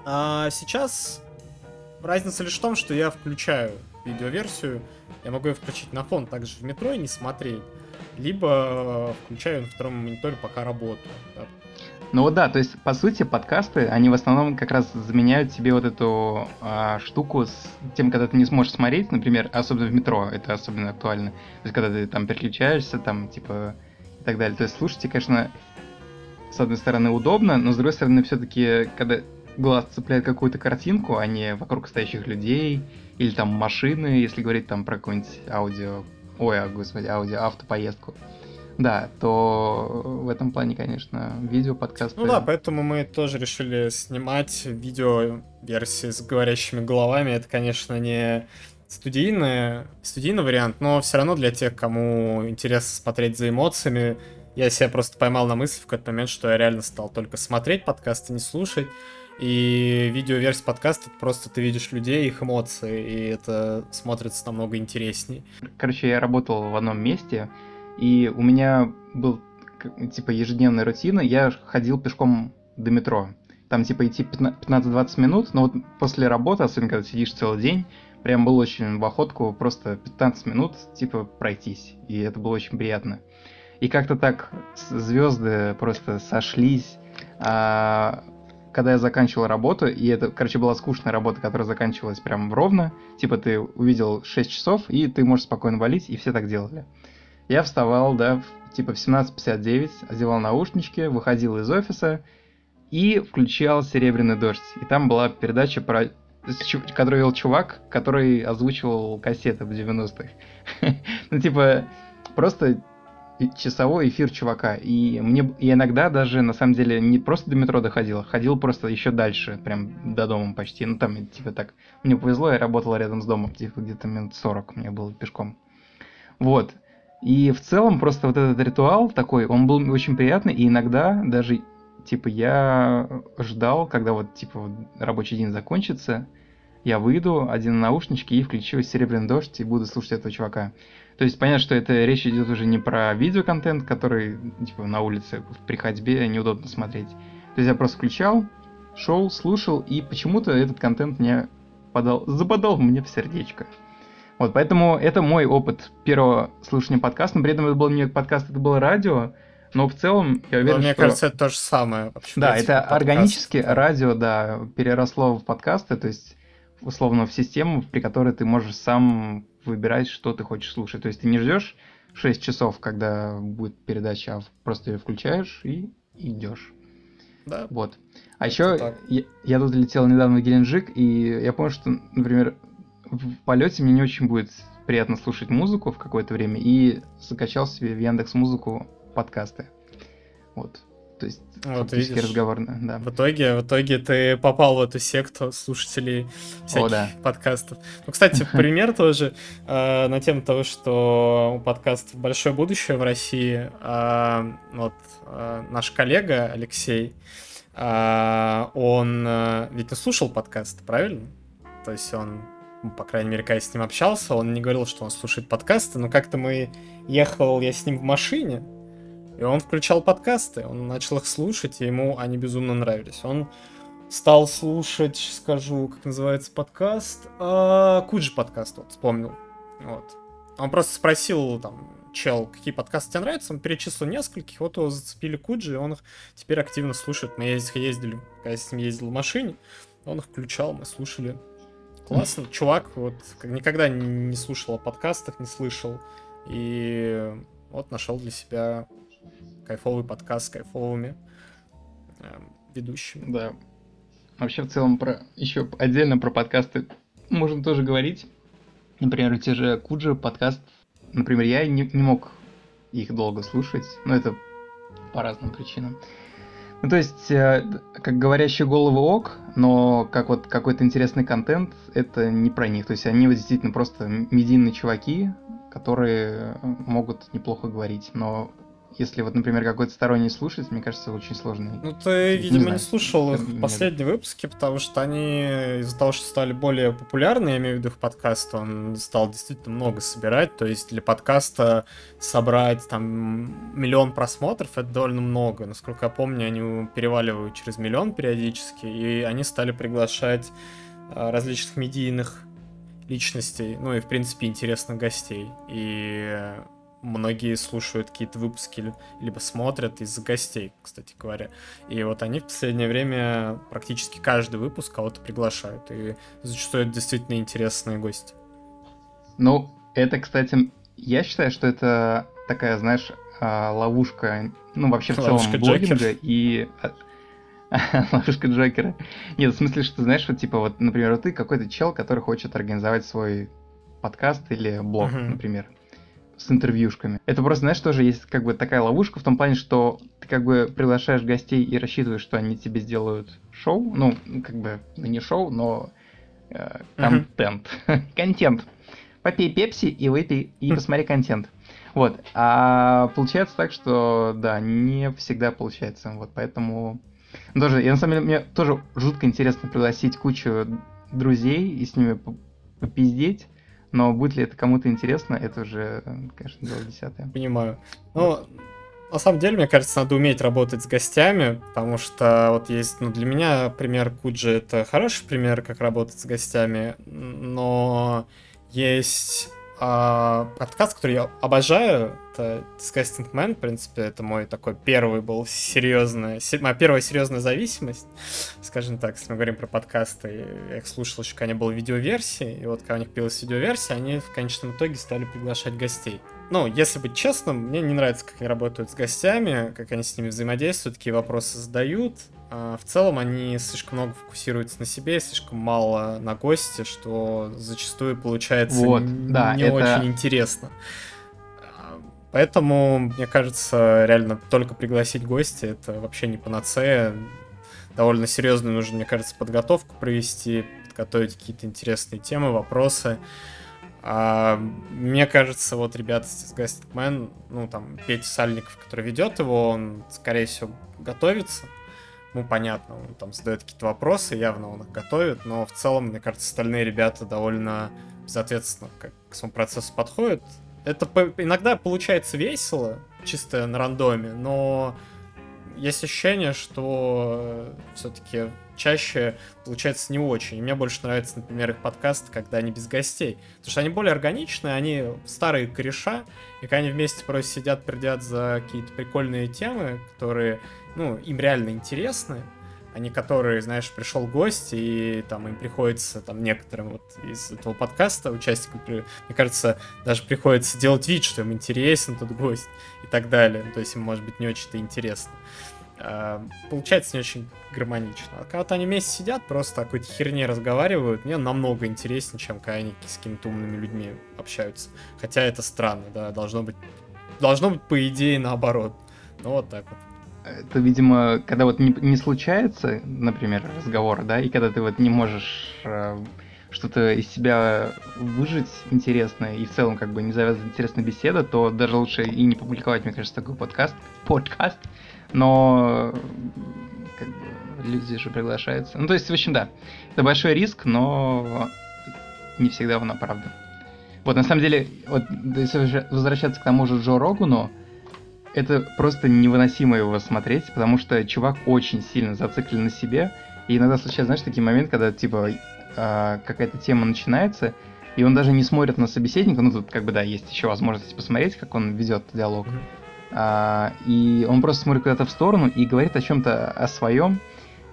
А сейчас разница лишь в том, что я включаю видеоверсию, я могу ее включить на фон также в метро и не смотреть, либо э, включаю на втором мониторе, пока работаю. Да. Ну вот да, то есть по сути подкасты, они в основном как раз заменяют себе вот эту а, штуку с тем, когда ты не сможешь смотреть, например, особенно в метро, это особенно актуально. То есть когда ты там переключаешься, там типа и так далее. То есть слушайте, конечно, с одной стороны удобно, но с другой стороны все-таки, когда глаз цепляет какую-то картинку, а не вокруг стоящих людей, или там машины, если говорить там про какое-нибудь аудио, ой, а, господи, аудио, автопоездку. Да, то в этом плане, конечно, видео подкасты. Ну да, поэтому мы тоже решили снимать видео версии с говорящими головами. Это, конечно, не студийный, студийный вариант, но все равно для тех, кому интересно смотреть за эмоциями, я себя просто поймал на мысли в какой-то момент, что я реально стал только смотреть подкасты, не слушать. И видеоверсия подкаста просто ты видишь людей, их эмоции, и это смотрится намного интереснее. Короче, я работал в одном месте, и у меня был типа ежедневная рутина, я ходил пешком до метро. Там типа идти 15-20 минут, но вот после работы, особенно когда сидишь целый день, прям было очень в охотку просто 15 минут типа пройтись, и это было очень приятно. И как-то так звезды просто сошлись, а когда я заканчивал работу, и это, короче, была скучная работа, которая заканчивалась прям ровно, типа ты увидел 6 часов, и ты можешь спокойно валить, и все так делали. Я вставал, да, в, типа в 17.59, одевал наушнички, выходил из офиса и включал «Серебряный дождь». И там была передача про который вел чувак, который озвучивал кассеты в 90-х. ну, типа, просто часовой эфир чувака. И мне и иногда даже, на самом деле, не просто до метро доходил, ходил просто еще дальше, прям до дома почти. Ну, там, типа, так, мне повезло, я работал рядом с домом, типа, где-то минут 40 мне было пешком. Вот. И в целом просто вот этот ритуал такой, он был очень приятный, и иногда даже, типа, я ждал, когда вот, типа, рабочий день закончится, я выйду, один наушнички и включу «Серебряный дождь» и буду слушать этого чувака. То есть понятно, что это речь идет уже не про видеоконтент, который типа на улице при ходьбе неудобно смотреть. То есть я просто включал, шел, слушал, и почему-то этот контент мне подал, западал мне в сердечко. Вот, поэтому это мой опыт первого слушания подкаста, но при этом это был не подкаст, это было радио, но в целом я уверен, но, мне что... кажется, это то же самое. Вообще, да, это подкаст, органически радио, да, переросло в подкасты, то есть условно в систему, при которой ты можешь сам выбирать, что ты хочешь слушать. То есть ты не ждешь 6 часов, когда будет передача, а просто ее включаешь и идешь. Да. Вот. А еще я, я тут летел недавно в Геленджик, и я понял, что, например, в полете мне не очень будет приятно слушать музыку в какое-то время, и закачал себе в Яндекс Музыку подкасты. Вот. То есть Вот фактически видишь. да. В итоге, в итоге ты попал в эту секту слушателей всяких О, да. подкастов. Ну, кстати, пример тоже э, на тему того, что у подкастов большое будущее в России. Э, вот э, наш коллега Алексей, э, он э, ведь не слушал подкасты, правильно? То есть он, ну, по крайней мере, когда я с ним общался, он не говорил, что он слушает подкасты, но как-то мы ехал я с ним в машине, и он включал подкасты, он начал их слушать, и ему они безумно нравились. Он стал слушать, скажу, как называется подкаст, а, Куджи подкаст, вот, вспомнил. Вот. Он просто спросил, там, чел, какие подкасты тебе нравятся, он перечислил нескольких, вот его зацепили Куджи, и он их теперь активно слушает. Мы ездили, когда я с ним ездил в машине, он их включал, мы слушали. Классно, чувак, вот, никогда не слушал о подкастах, не слышал, и вот нашел для себя кайфовый подкаст с кайфовыми эм, ведущими. Да. Вообще, в целом, про еще отдельно про подкасты можно тоже говорить. Например, те же Куджи подкаст. Например, я не, не мог их долго слушать, но это по разным причинам. Ну, то есть, э, как говорящие головы ок, но как вот какой-то интересный контент, это не про них. То есть, они вот действительно просто медийные чуваки, которые могут неплохо говорить, но если вот, например, какой-то сторонний слушать, мне кажется, очень сложно. Ну, ты, Не видимо, не, знаю. слушал их Нет. последние выпуски, потому что они из-за того, что стали более популярны, я имею в виду их подкаст, он стал действительно много собирать. То есть для подкаста собрать там миллион просмотров это довольно много. Насколько я помню, они переваливают через миллион периодически, и они стали приглашать а, различных медийных личностей, ну и, в принципе, интересных гостей. И э, многие слушают какие-то выпуски, ли- либо смотрят из-за гостей, кстати говоря. И вот они в последнее время практически каждый выпуск кого-то приглашают. И зачастую это действительно интересные гости. Ну, это, кстати, я считаю, что это такая, знаешь, а, ловушка, ну, вообще в целом блогинга Джокера. и... Ловушка Джокера. Нет, в смысле, что, знаешь, вот, типа, вот, например, вот ты какой-то чел, который хочет организовать свой подкаст или блог, Мгм. например, с интервьюшками. Это просто, знаешь, тоже есть как бы такая ловушка в том плане, что ты как бы приглашаешь гостей и рассчитываешь, что они тебе сделают шоу, ну, как бы, ну, не шоу, но э, контент. Контент попей пепси и выпей и Хм. посмотри контент. Вот. А получается так, что да, не всегда получается. Вот поэтому. ну, Тоже, я на самом деле, мне тоже жутко интересно пригласить кучу друзей и с ними по- попиздеть. Но будет ли это кому-то интересно, это уже, конечно, дело десятое. Понимаю. Ну, на самом деле, мне кажется, надо уметь работать с гостями, потому что вот есть, ну, для меня пример Куджи это хороший пример, как работать с гостями, но есть а, подкаст, который я обожаю, это Disgusting Man, в принципе, это мой такой первый был серьезный, се- моя первая серьезная зависимость, скажем так, если мы говорим про подкасты, я их слушал еще, когда не было видеоверсии, и вот когда у них появилась видеоверсия, они в конечном итоге стали приглашать гостей. Ну, если быть честным, мне не нравится, как они работают с гостями, как они с ними взаимодействуют, какие вопросы задают. А, В целом они слишком много фокусируются на себе, слишком мало на госте, что зачастую получается Вот, н- да, не это- очень интересно. А, Поэтому, мне кажется, реально только пригласить гостя это вообще не панацея. Довольно серьезно нужно, мне кажется, подготовку провести, подготовить какие-то интересные темы, вопросы. А, мне кажется, вот ребята с Disgusting Man, ну там Петя Сальников, который ведет его, он, скорее всего, готовится. Ну, понятно, он там задает какие-то вопросы, явно он их готовит, но в целом, мне кажется, остальные ребята довольно безответственно как к своему процессу подходят. Это по- иногда получается весело, чисто на рандоме, но есть ощущение, что все-таки чаще получается не очень. И мне больше нравится, например, их подкасты, когда они без гостей. Потому что они более органичные, они старые кореша, и когда они вместе просто сидят, пердят за какие-то прикольные темы, которые, ну, им реально интересны, а не которые, знаешь, пришел гость, и там им приходится, там, некоторым вот из этого подкаста, участникам, мне кажется, даже приходится делать вид, что им интересен тот гость и так далее. То есть им, может быть, не очень-то интересно. А, Получается не очень гармонично. А когда они вместе сидят, просто о какой-то херне разговаривают, мне намного интереснее, чем когда они с какими-то умными людьми общаются. Хотя это странно, да, должно быть, должно быть по идее наоборот. Ну вот так вот. Это, видимо, когда вот не, не случается, например, разговор, да, и когда ты вот не можешь э, что-то из себя выжить интересное, и в целом как бы не завязана интересная беседа, то даже лучше и не публиковать, мне кажется, такой подкаст, подкаст, но как бы, люди же приглашаются. Ну, то есть, в общем, да, это большой риск, но не всегда он оправдан. Вот, на самом деле, вот, если возвращаться к тому же Джо Рогану, это просто невыносимо его смотреть, потому что чувак очень сильно зациклен на себе, и иногда случается, знаешь, такие моменты, когда, типа, э, какая-то тема начинается, и он даже не смотрит на собеседника, ну, тут, как бы, да, есть еще возможность посмотреть, как он ведет диалог, а, и он просто смотрит куда-то в сторону и говорит о чем-то о своем,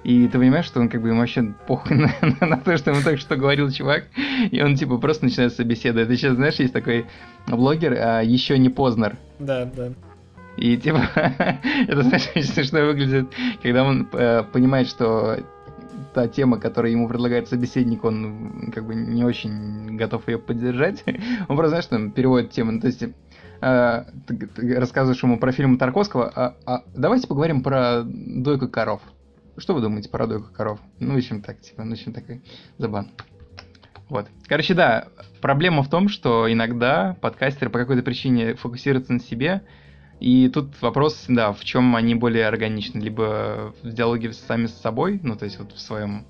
и ты понимаешь, что он как бы ему вообще похуй на, на, на то, что ему только что говорил чувак, и он типа просто начинает собеседовать. Ты сейчас знаешь, есть такой блогер, а, еще не Познер. Да, да. И типа, это, знаешь, очень смешно выглядит, когда он э, понимает, что та тема, которая ему предлагает собеседник, он как бы не очень готов ее поддержать. Он просто, знаешь, там переводит тему. Ну, то есть, э, ты, ты рассказываешь ему про фильм Тарковского, а, а давайте поговорим про дойку коров. Что вы думаете про дойку коров? Ну, в общем, так, типа, ну, в общем, такой забан. Вот. Короче, да, проблема в том, что иногда подкастеры по какой-то причине фокусируются на себе, и тут вопрос, да, в чем они более органичны, либо в диалоге сами с собой, ну, то есть вот в своем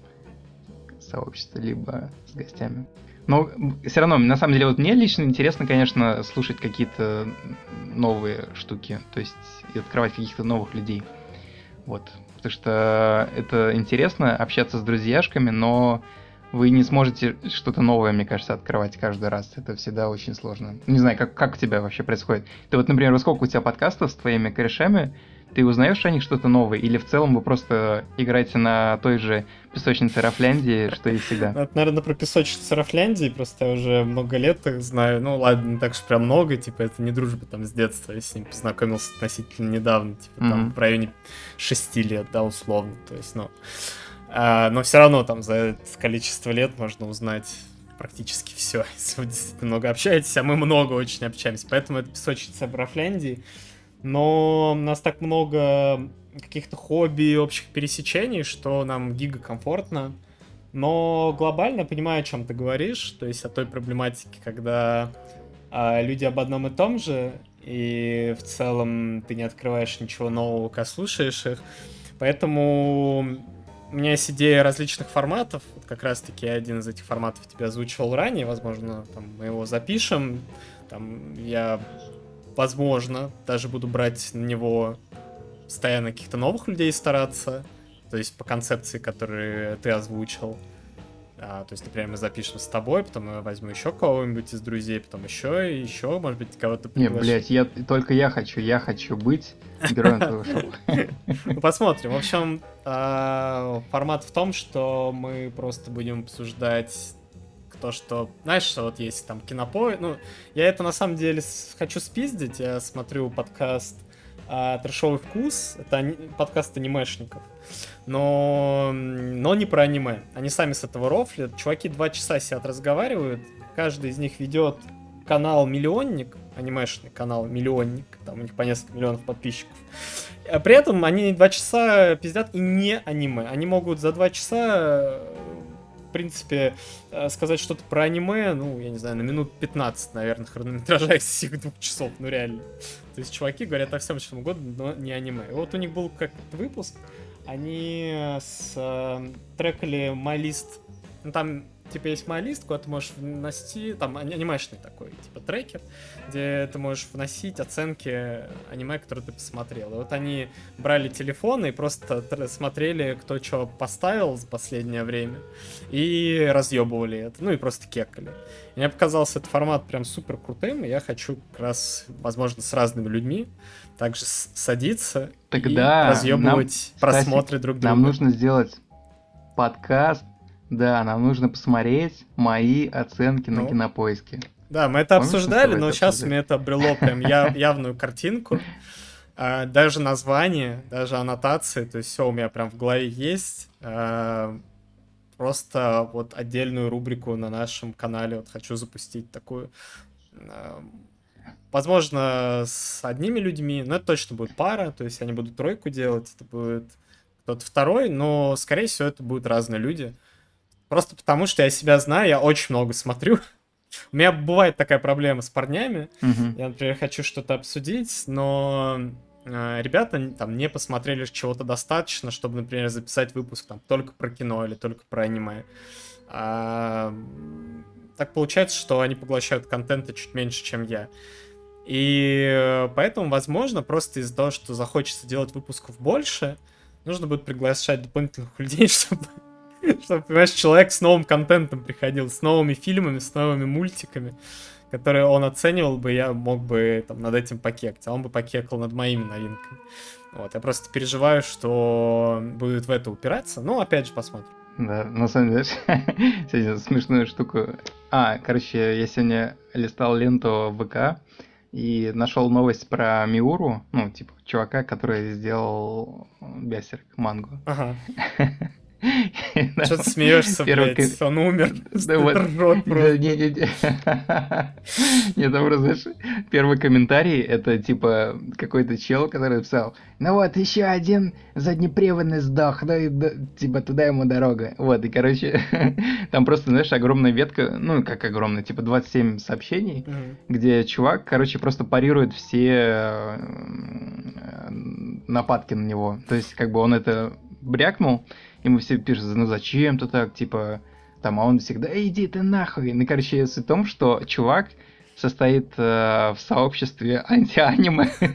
сообществе, либо с гостями. Но все равно, на самом деле, вот мне лично интересно, конечно, слушать какие-то новые штуки, то есть и открывать каких-то новых людей. Вот. Потому что это интересно общаться с друзьяшками, но вы не сможете что-то новое, мне кажется, открывать каждый раз. Это всегда очень сложно. Не знаю, как, как у тебя вообще происходит. Ты вот, например, сколько у тебя подкастов с твоими корешами, ты узнаешь о них что-то новое, или в целом вы просто играете на той же песочнице Рафляндии, что и всегда? Это, наверное, про песочницу Рафляндии, просто я уже много лет их знаю. Ну, ладно, не так уж прям много, типа, это не дружба там с детства, я с ним познакомился относительно недавно, типа, mm-hmm. там, в районе шести лет, да, условно, то есть, ну... А, но все равно там за это количество лет можно узнать практически все, если вы действительно много общаетесь, а мы много очень общаемся. Поэтому это песочница в Рафляндии. Но у нас так много каких-то хобби, общих пересечений, что нам гига комфортно. Но глобально понимаю, о чем ты говоришь, то есть о той проблематике, когда а, люди об одном и том же, и в целом ты не открываешь ничего нового, когда слушаешь их. Поэтому у меня есть идея различных форматов. Вот как раз-таки один из этих форматов тебя озвучивал ранее. Возможно, там, мы его запишем. Там я, возможно, даже буду брать на него постоянно каких-то новых людей стараться. То есть по концепции, которые ты озвучил. А, то есть, например, мы запишем с тобой, потом я возьму еще кого-нибудь из друзей, потом еще и еще, может быть, кого-то приглашу. Не, блядь, я, только я хочу, я хочу быть героем твоего шоу. Ну, посмотрим. В общем, а, формат в том, что мы просто будем обсуждать то, что, знаешь, что вот есть там кинопо... Ну, я это на самом деле хочу спиздить. Я смотрю подкаст а, «Трешовый вкус». Это подкаст анимешников но, но не про аниме. Они сами с этого рофлят. Чуваки два часа сидят, разговаривают. Каждый из них ведет канал Миллионник, анимешный канал Миллионник, там у них по несколько миллионов подписчиков. А при этом они два часа пиздят и не аниме. Они могут за два часа в принципе, э, сказать что-то про аниме, ну, я не знаю, на минут 15, наверное, хронометража из всех двух часов, ну, реально. То есть чуваки говорят о всем, чем угодно, но не аниме. И вот у них был как выпуск, они с э, трекали MyList, ну там типа есть MyList, куда ты можешь вносить, там анимешный такой, типа трекер, где ты можешь вносить оценки аниме, которые ты посмотрел. И вот они брали телефоны и просто смотрели, кто что поставил за последнее время, и разъебывали это, ну и просто кекали. И мне показался этот формат прям супер крутым, и я хочу как раз, возможно, с разными людьми также садиться Тогда и разъебывать нам, просмотры кстати, друг друга. Нам нужно сделать подкаст, да, нам нужно посмотреть мои оценки ну, на кинопоиске. Да, мы это Помнишь, обсуждали, но сейчас обсуждали? меня это обрело прям явную картинку. А, даже название, даже аннотации, то есть все у меня прям в голове есть. А, просто вот отдельную рубрику на нашем канале вот хочу запустить такую возможно, с одними людьми, но это точно будет пара, то есть они будут тройку делать, это будет кто-то второй, но, скорее всего, это будут разные люди. Просто потому, что я себя знаю, я очень много смотрю. У меня бывает такая проблема с парнями. Мгм. Я, например, хочу что-то обсудить, но э, ребята там не посмотрели чего-то достаточно, чтобы, например, записать выпуск там только про кино или только про аниме. А, так получается, что они поглощают контента чуть меньше, чем я. И э, поэтому, возможно, просто из-за того, что захочется делать выпусков больше, нужно будет приглашать дополнительных людей, чтобы, чтобы, понимаешь, человек с новым контентом приходил, с новыми фильмами, с новыми мультиками, которые он оценивал бы, я мог бы там, над этим покекать, а он бы покекал над моими новинками. Вот, я просто переживаю, что будет в это упираться, но опять же посмотрим. Да, на самом деле, сегодня смешную штуку. А, короче, я сегодня листал ленту ВК и нашел новость про Миуру, ну, типа, чувака, который сделал Бясерк мангу. Ага. Что ты смеешься, блядь? Он умер. Рот просто. Не-не-не. Не, там просто, первый комментарий, это типа какой-то чел, который написал, ну вот, еще один заднеприводный сдох, ну и типа туда ему дорога. Вот, и короче, там просто, знаешь, огромная ветка, ну как огромная, типа 27 сообщений, где чувак, короче, просто парирует все э, нападки на него. То есть, как бы он это брякнул, ему все пишут, ну зачем ты так, типа, там, а он всегда, «Эй, иди ты нахуй. Ну, короче, суть в том, что чувак состоит э, в сообществе анти-аниме.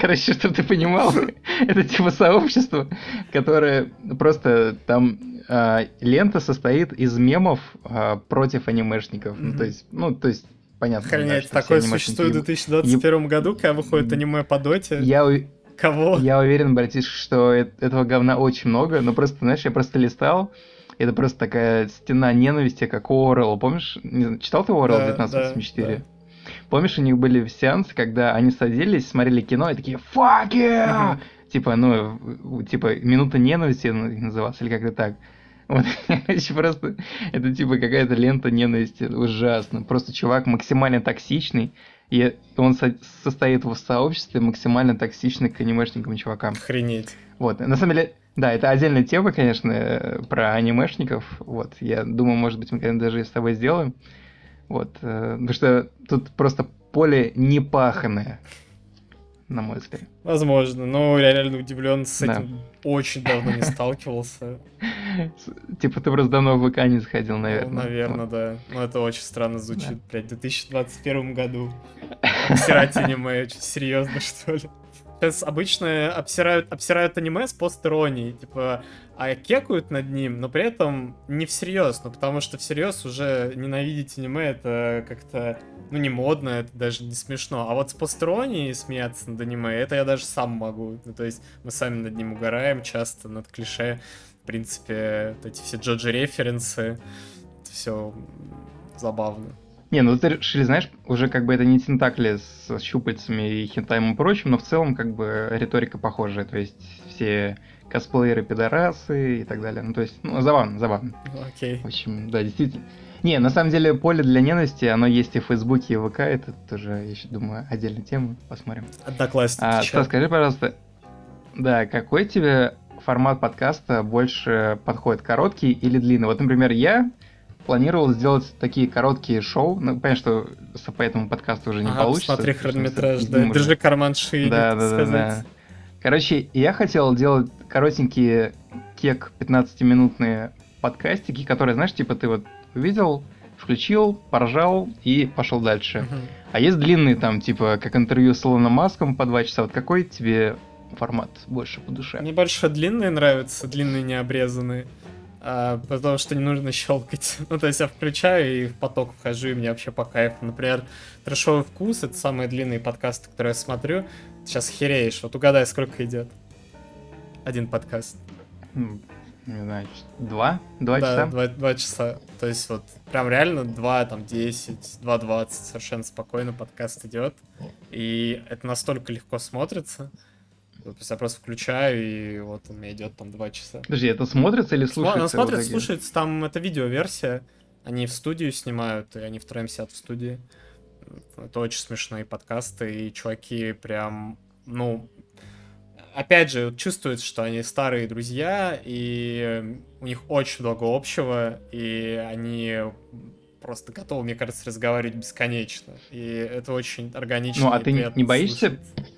Короче, чтобы ты понимал, это типа сообщество, которое просто там э, лента состоит из мемов э, против анимешников. Ну, Мгм. то есть, ну, то есть, понятно. да, Охренеть, что все такое существует в еб- 2021 году, когда выходит аниме по доте. Я, Кого? я уверен, братиш, что этого говна очень много, но просто, знаешь, я просто листал, это просто такая стена ненависти, как у Орел. Помнишь, не знаю, читал ты Орел Да, 1984? да, Помнишь, у них были сеансы, когда они садились, смотрели кино и такие «Fuck yeah!» Типа, ну, типа, минута ненависти называлась, или как-то так. Вот, короче, просто, это типа какая-то лента ненависти, ужасно. Просто чувак максимально токсичный, и он со- состоит в сообществе максимально токсичных к анимешникам чувакам. Охренеть. Вот, на самом деле, да, это отдельная тема, конечно, э, про анимешников. Вот, я думаю, может быть, мы когда-нибудь даже и с тобой сделаем. Вот, э, потому что тут просто поле непаханное, на мой взгляд. Возможно, но я реально удивлен, с Да. этим очень давно не сталкивался. Типа ты просто давно в ВК не заходил, наверное. Ну, наверное, да. Но это очень странно звучит, блядь, в 2021 году. Обсирать аниме, очень серьезно, что ли? Обычно обсирают, обсирают аниме с постеронией, типа, а кекают над ним, но при этом не всерьез, ну потому что всерьез уже ненавидеть аниме это как-то, ну не модно, это даже не смешно. А вот с постеронией смеяться над аниме, это я даже сам могу. Ну то есть мы сами над ним угораем часто, над клише. В принципе, вот эти все Джоджи референсы, все забавно. Не, ну ты решили, знаешь, уже как бы это не тентакли с щупальцами и хентаем и прочим, но в целом как бы риторика похожая, то есть все косплееры пидорасы и так далее. Ну то есть, ну забавно, забавно. Окей. В общем, да, действительно. Не, на самом деле поле для ненависти, оно есть и в Фейсбуке, и в ВК, это тоже, я еще думаю, отдельная тема, посмотрим. Одноклассники. А. Стас, скажи, пожалуйста, да, какой тебе формат подкаста больше подходит, короткий или длинный? Вот, например, я планировал сделать такие короткие шоу, ну, понятно, что с- по этому подкасту уже не Ага, получится. что хронометраж, не да. Держи карман шире, да, да, да, сказать. да. Короче, я хотел делать коротенькие кек 15-минутные подкастики, которые, знаешь, типа ты вот увидел, включил, поржал и пошел дальше. А есть длинные там, типа, как интервью с Илоном Маском по два часа. Вот какой тебе формат больше по душе? Мне больше длинные нравятся, длинные необрезанные. А, потому что не нужно щелкать. Ну, то есть я включаю и в поток вхожу, и мне вообще по кайфу. Например, «Трэшовый вкус» — это самые длинные подкасты, которые я смотрю. Сейчас хереешь. Вот угадай, сколько идет. Один подкаст. М, Не знаю, два? Два да, часа? Два, два часа. То есть вот прям реально 2, там, 10, 2.20 совершенно спокойно подкаст идет. И это настолько легко смотрится. Просто включаю, и вот он меня идет там 2 часа. Подожди, это смотрится или слушается? Он в смотрит, слушается, там это видеоверсия. Они в студию снимают, и они втроем сидят в студии. Это очень смешные подкасты, и чуваки прям, ну, опять же, чувствуется, что они старые друзья, и у них очень много общего, и они просто готовы, мне кажется, разговаривать бесконечно. И это очень органично. Ну, а ты не боишься слушать.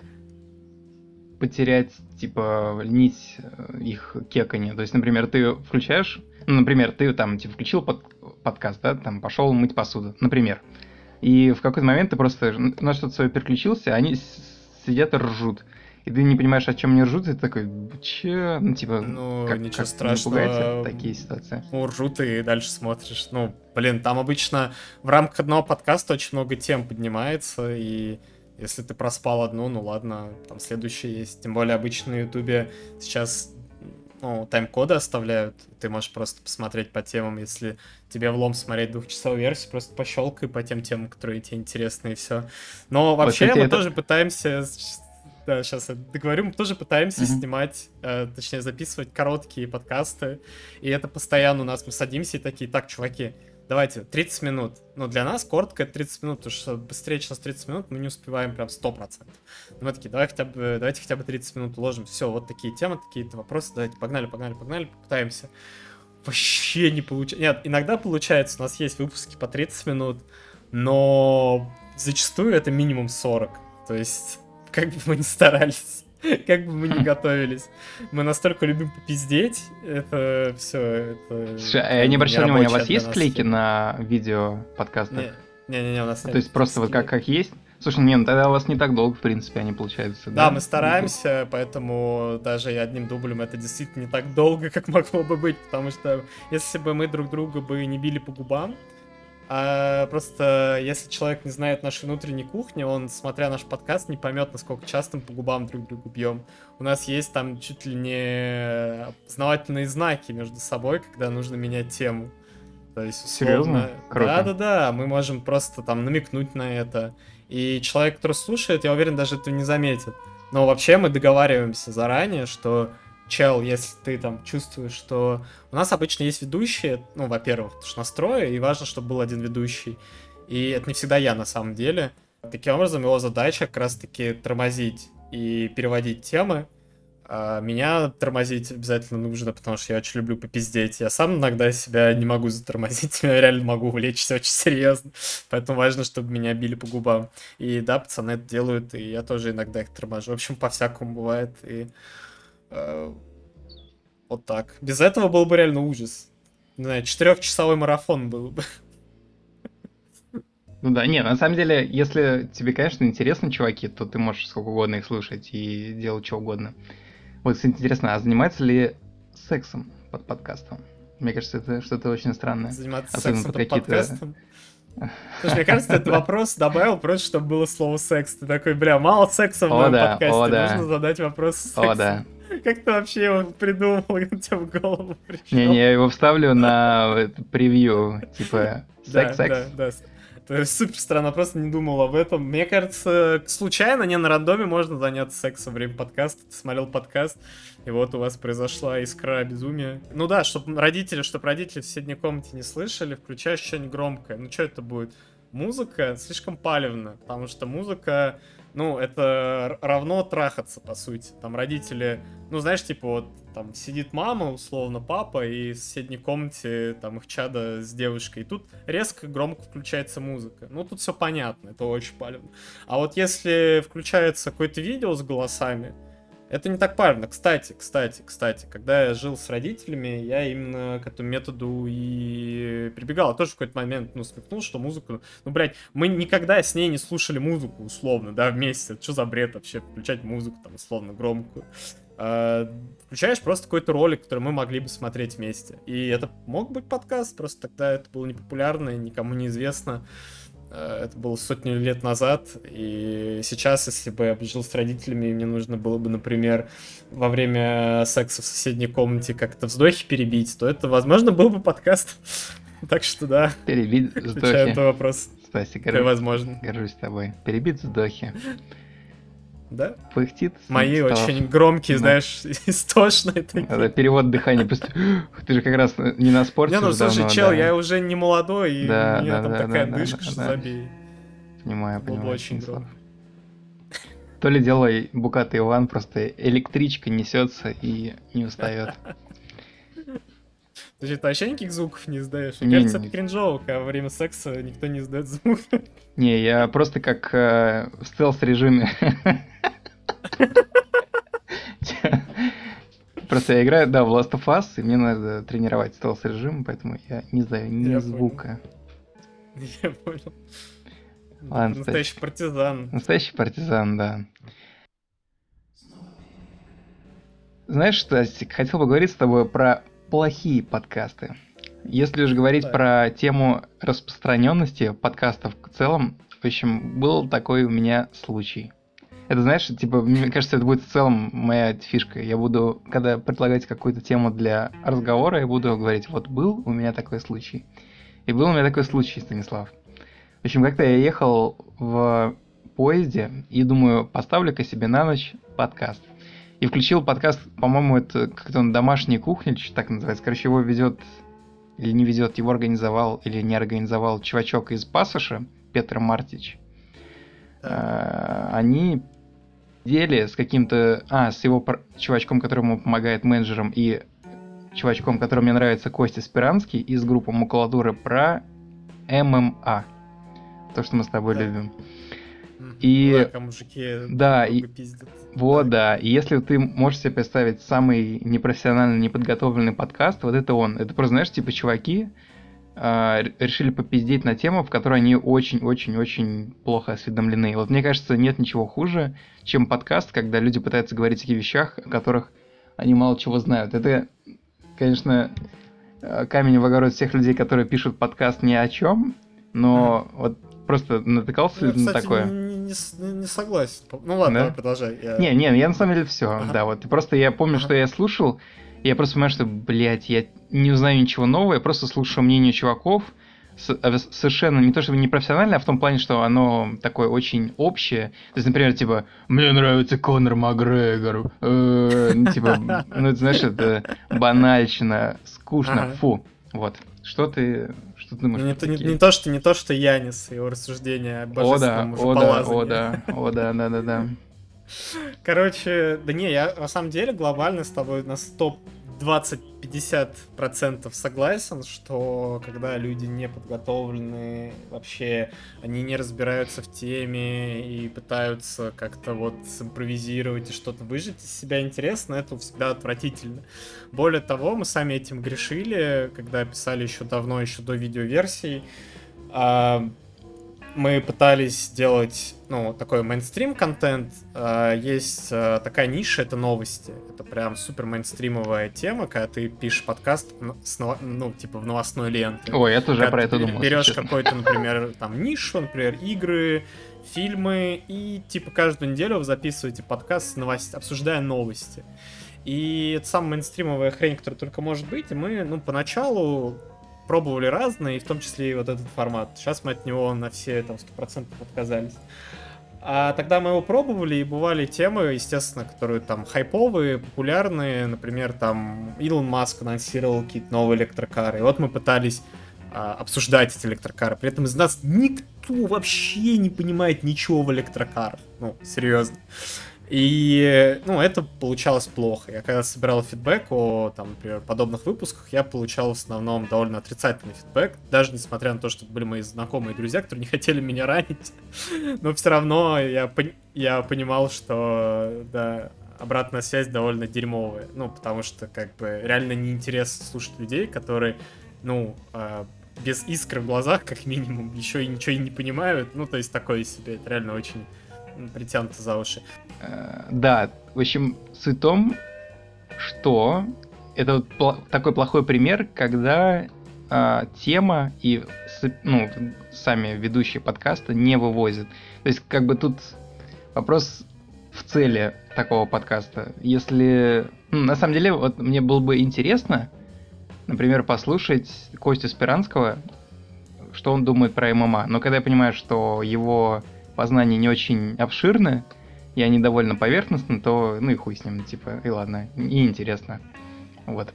Потерять, типа, нить э, их кекания? То есть, например, ты включаешь, ну, например, ты там, типа, включил под, подкаст, да, там, пошел мыть посуду, например. И в какой-то момент ты просто на что-то свое переключился, они сидят и ржут и ты не понимаешь, о чем они ржут, и ты такой, че, ну, типа, ну, как, ничего как страшного. такие ситуации? Ну, ржут, и дальше смотришь. Ну, блин, там обычно в рамках одного подкаста очень много тем поднимается, и если ты проспал одну, ну ладно, там следующее есть. Тем более обычно на Ютубе сейчас ну, тайм-коды оставляют, ты можешь просто посмотреть по темам, если тебе влом смотреть двухчасовую версию, просто пощелкай по тем темам, которые тебе интересны, и все. Но вообще вот, мы это... тоже пытаемся да, сейчас я договорю, мы тоже пытаемся mm-hmm. снимать, э, точнее записывать короткие подкасты, и это постоянно у нас, мы садимся и такие, так, чуваки, давайте, 30 минут. Ну, для нас коротко это 30 минут, потому что быстрее, чем 30 минут, мы не успеваем прям 100%. мы такие, давай хотя бы, давайте хотя бы 30 минут уложим. Все, вот такие темы, такие-то вопросы, давайте, погнали, погнали, погнали, попытаемся. Вообще не получается. Нет, иногда получается, у нас есть выпуски по 30 минут, но зачастую это минимум 40. То есть как бы мы ни старались, как бы мы ни готовились. Мы настолько любим попиздеть, это все, это... Слушай, а я не обращал внимания, у вас есть клейки на видео подкастах? Не-не-не, у нас нет. То есть просто вот как, как есть? Слушай, не, ну тогда у вас не так долго, в принципе, они получаются. Да, да, мы стараемся, поэтому даже и одним дублем это действительно не так долго, как могло бы быть, потому что если бы мы друг друга бы не били по губам, а просто если человек не знает нашей внутренней кухни, он, смотря наш подкаст, не поймет, насколько часто мы по губам друг другу бьем. У нас есть там чуть ли не познавательные знаки между собой, когда нужно менять тему. То есть, условно... Да-да-да, мы можем просто там намекнуть на это. И человек, который слушает, я уверен, даже это не заметит. Но вообще мы договариваемся заранее, что чел, если ты там чувствуешь, что... У нас обычно есть ведущие, ну, во-первых, потому что настроя, и важно, чтобы был один ведущий. И это не всегда я на самом деле. Таким образом, его задача как раз-таки тормозить и переводить темы. А меня тормозить обязательно нужно, потому что я очень люблю попиздеть. Я сам иногда себя не могу затормозить, я реально могу увлечься очень серьезно. Поэтому важно, чтобы меня били по губам. И да, пацаны это делают, и я тоже иногда их торможу. В общем, по-всякому бывает. И Э, вот так. Без этого был бы реально ужас. Не знаю, четырехчасовой марафон был бы. Ну да, не, на самом деле, если тебе, конечно, интересны чуваки, то ты можешь сколько угодно их слушать и делать что угодно. Вот, кстати, интересно, а занимается ли сексом под подкастом? Мне кажется, это что-то очень странное. Заниматься Особенно сексом под, под подкастом? Слушай, мне кажется, этот вопрос добавил просто, чтобы было слово секс. Ты такой, бля, мало секса в моем подкасте, нужно задать вопрос секса. О, да. Как ты вообще его придумал, он тебе в голову пришел? Не-не, я его вставлю на превью, типа, секс-секс. Да, да, да. Супер странно, просто не думал об этом. Мне кажется, случайно, не на рандоме можно заняться сексом во время подкаста. Ты смотрел подкаст, и вот у вас произошла искра безумия. Ну да, чтобы родители, чтобы родители в соседней комнате не слышали, включаешь что-нибудь громкое. Ну что это будет? Музыка слишком палевна, потому что музыка ну, это равно трахаться, по сути. Там родители, ну, знаешь, типа вот там сидит мама, условно, папа, и в соседней комнате там их чада с девушкой. И тут резко громко включается музыка. Ну, тут все понятно, это очень палевно. А вот если включается какое-то видео с голосами, это не так правильно. Кстати, кстати, кстати, когда я жил с родителями, я именно к этому методу и прибегал. Я тоже в какой-то момент, ну, смекнул, что музыку... Ну, блядь, мы никогда с ней не слушали музыку, условно, да, вместе. Что за бред вообще, включать музыку, там, условно, громкую. А, включаешь просто какой-то ролик, который мы могли бы смотреть вместе. И это мог быть подкаст, просто тогда это было непопулярно, никому не известно. Э, это было сотни лет назад, и сейчас, если бы я жил с родителями, мне нужно было бы, например, во время секса в соседней комнате как-то вздохи перебить, то это, возможно, был бы подкаст. Так что да. Перебить вздохи. Это вопрос. Кстати, горжусь, возможно. горжусь тобой. Перебить вздохи. Да? Пыхтит. Мои стало... очень громкие, да. знаешь, истошные такие. Это перевод дыхания. Просто... Ты же как раз не на спорте. Не, ну слушай, давно, чел, да. я уже не молодой, и да, у меня да, там да, такая да, дышка, да, что да. забей. Понимаю, Было понимаю. очень громко. То ли дело Букатый Иван, просто электричка несется и не устает. Ты что, ты вообще никаких звуков не издаешь? Мне Не, кажется, не. это кринжово, когда во время секса никто не издает звук. Не, я просто как э, в стелс-режиме. Просто я играю, да, в Last of Us, и мне надо тренировать стелс-режим, поэтому я не знаю ни Я понял. звука. Я понял. Ладно, Настоящий партизан. Настоящий партизан, да. Знаешь, Стасик, хотел поговорить с тобой про плохие подкасты. Если уж говорить Так. про тему распространенности подкастов в целом, в общем, был такой у меня случай. Это, знаешь, типа, мне кажется, это будет в целом моя фишка. Я буду, когда предлагать какую-то тему для разговора, я буду говорить, вот был у меня такой случай. И был у меня такой случай, Станислав. В общем, как-то я ехал в поезде и думаю, поставлю-ка себе на ночь подкаст. И включил подкаст, по-моему, это как-то он домашняя кухня, или что так называется. Короче, его ведет или не ведет, его организовал или не организовал чувачок из Пассажа, Петр Мартич. А, Они деле с каким-то... А, с его чувачком, который ему помогает менеджером, и чувачком, который мне нравится, Костя Спиранский, из группы Макулатуры про ММА. То, что мы с тобой любим. И- Ну когда мужики да, и-. Вот, да. И если ты можешь себе представить самый непрофессиональный, неподготовленный подкаст, вот это он. Это просто, знаешь, типа чуваки р- решили попиздеть на тему, в которой они очень-очень-очень плохо осведомлены. Вот мне кажется, нет ничего хуже, чем подкаст, когда люди пытаются говорить о таких вещах, о которых они мало чего знают. Это, конечно, э, камень в огород всех людей, которые пишут подкаст ни о чем, но вот просто натыкался Ну, на кстати, такое? Не, не согласен. Ну ладно, Да? давай продолжай. Я- Не, не, я на самом деле все, Ага. да, вот. Просто я помню, Ага. что я слушал, и я просто понимаю, что, блядь, я не узнаю ничего нового, я просто слушаю мнение чуваков, а, совершенно не то чтобы не профессионально, а в том плане, что оно такое очень общее. То есть, например, типа, мне нравится Конор Макгрегор. э, ну, Типа, ну, это, знаешь, это банальщина, скучно, фу. Вот. Что ты, что ты думаешь? Ну, не, не, не то, что не то, что Янис, его рассуждения о О да, божественном о да, о да, о да, да, да, да. Короче, да не, я на самом деле глобально с тобой на 120-50% согласен, что когда люди не подготовлены, вообще они не разбираются в теме и пытаются как-то вот импровизировать и что-то выжить из себя интересно, это всегда отвратительно. Более того, мы сами этим грешили, когда писали еще давно, еще до видеоверсий. Мы пытались сделать, ну, такой мейнстрим-контент. А, Есть а, такая ниша, это новости. Это прям супер мейнстримовая тема, когда ты пишешь подкаст, с ну, типа в новостной ленте. Ой, я тоже Когда про это думал. Берешь какой-то, например, там нишу, например, игры, фильмы, и типа каждую неделю вы записываете подкаст с обсуждая новости. И это самая мейнстримовая хрень, которая только может быть. И мы, ну, поначалу пробовали разные, в том числе и вот этот формат. Сейчас мы от него на все там 100% отказались. А тогда мы его пробовали, и бывали темы, естественно, которые там хайповые, популярные. Например, там Илон Маск анонсировал какие-то новые электрокары. И вот мы пытались а, обсуждать эти электрокары. При этом из нас никто вообще не понимает ничего в электрокарах. Ну, серьезно. И, ну, это получалось плохо. Я когда собирал фидбэк о, там, например, подобных выпусках, я получал в основном довольно отрицательный фидбэк, даже несмотря на то, что были мои знакомые друзья, которые не хотели меня ранить. Но все равно я, пон- я понимал, что, да, обратная связь довольно дерьмовая. Ну, потому что, как бы, реально неинтересно слушать людей, которые, ну, а, без искры в глазах, как минимум, еще и ничего и не понимают. Ну, то есть такое себе. Это реально очень притянуто за уши. Э, Да, в общем, суть в том, что это вот пла- такой плохой пример, когда а, тема и ну, сами ведущие подкаста не вывозят. То есть, как бы тут вопрос в цели такого подкаста. Если... ну, на самом деле, вот мне было бы интересно, например, послушать Костю Спиранского, что он думает про ММА. Но когда я понимаю, что его познания не очень обширны, и они довольно поверхностны, то ну и хуй с ним, типа, и ладно, и интересно. Вот.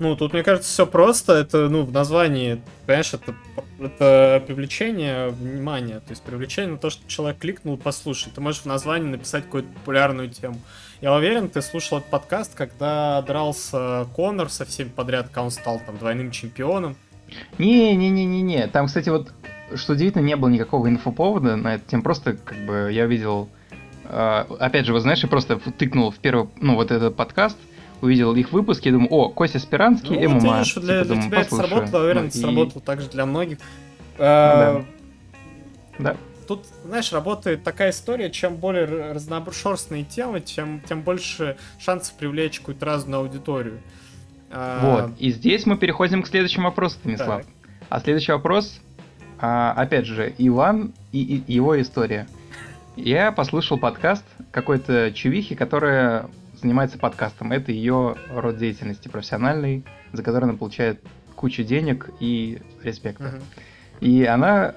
Ну, тут, мне кажется, все просто. Это, ну, в названии, понимаешь, это, это привлечение внимания. То есть привлечение на то, что человек кликнул, послушай. Ты можешь в названии написать какую-то популярную тему. Я уверен, ты слушал этот подкаст, когда дрался Конор со всеми подряд, когда он стал там двойным чемпионом. Не-не-не-не-не. Там, кстати, вот, что удивительно, не было никакого инфоповода на эту тему. Просто, как бы, я видел... Э, опять же, вот знаешь, я просто тыкнул в первый, ну, вот этот подкаст, увидел их выпуски и думаю, о, Костя Спиранский, ну, ММА. Видишь, для, типа, для думаю, тебя послушаю. это сработало, уверен, ну, это и... сработало также для многих. Да. да. Тут, знаешь, работает такая история, чем более разношерстные темы, тем, тем больше шансов привлечь какую-то разную аудиторию. А, вот, и здесь мы переходим к следующему вопросу, Станислав. Так. А следующий вопрос, а, опять же, Иван и его история. Я послушал подкаст какой-то чувихи, которая занимается подкастом. Это ее род деятельности профессиональный, за который она получает кучу денег и респекта. Uh-huh. И она,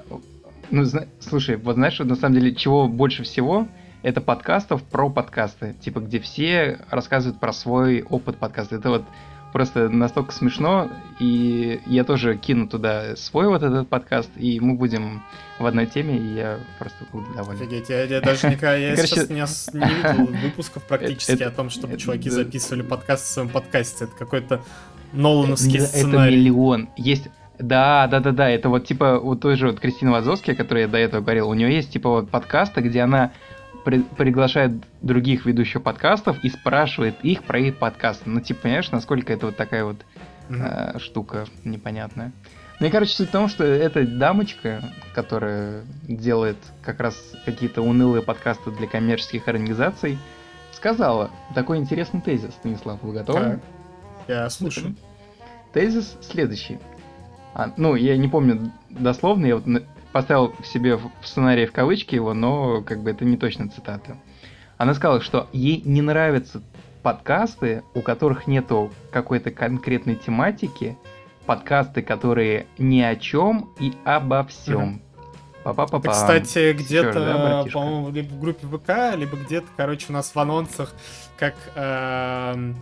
ну, зна- слушай, вот знаешь, на самом деле, чего больше всего, это подкастов про подкасты, типа, где все рассказывают про свой опыт подкаста. Это вот просто настолько смешно, и я тоже кину туда свой вот этот подкаст, и мы будем в одной теме, и я просто буду доволен. Офигеть, я, я даже никогда, я Короче... сейчас не, не видел выпусков практически это, о том, чтобы это, чуваки это, записывали подкаст в своем подкасте. Это какой-то Нолановский это, сценарий. Это миллион. Есть да, да, да, да, это вот типа вот той же вот Кристина Вазовская, о которой я до этого говорил, у нее есть типа вот подкасты, где она при, приглашает других ведущих подкастов и спрашивает их про их подкасты. Ну, типа, понимаешь, насколько это вот такая вот mm-hmm. э, штука непонятная. Ну и, короче, суть в том, что эта дамочка, которая делает как раз какие-то унылые подкасты для коммерческих организаций, сказала такой интересный тезис, Станислав, вы готовы? Так. Я слушаю. Тезис следующий. А, ну, я не помню дословно, я вот поставил себе в сценарии в кавычки его, но как бы это не точно цитата. Она сказала, что ей не нравятся подкасты, у которых нету какой-то конкретной тематики, подкасты, которые ни о чем и обо всем. Па-па-па-па. Это, кстати, где-то, да, по-моему, либо в группе ВК, либо где-то, короче, у нас в анонсах, как эм,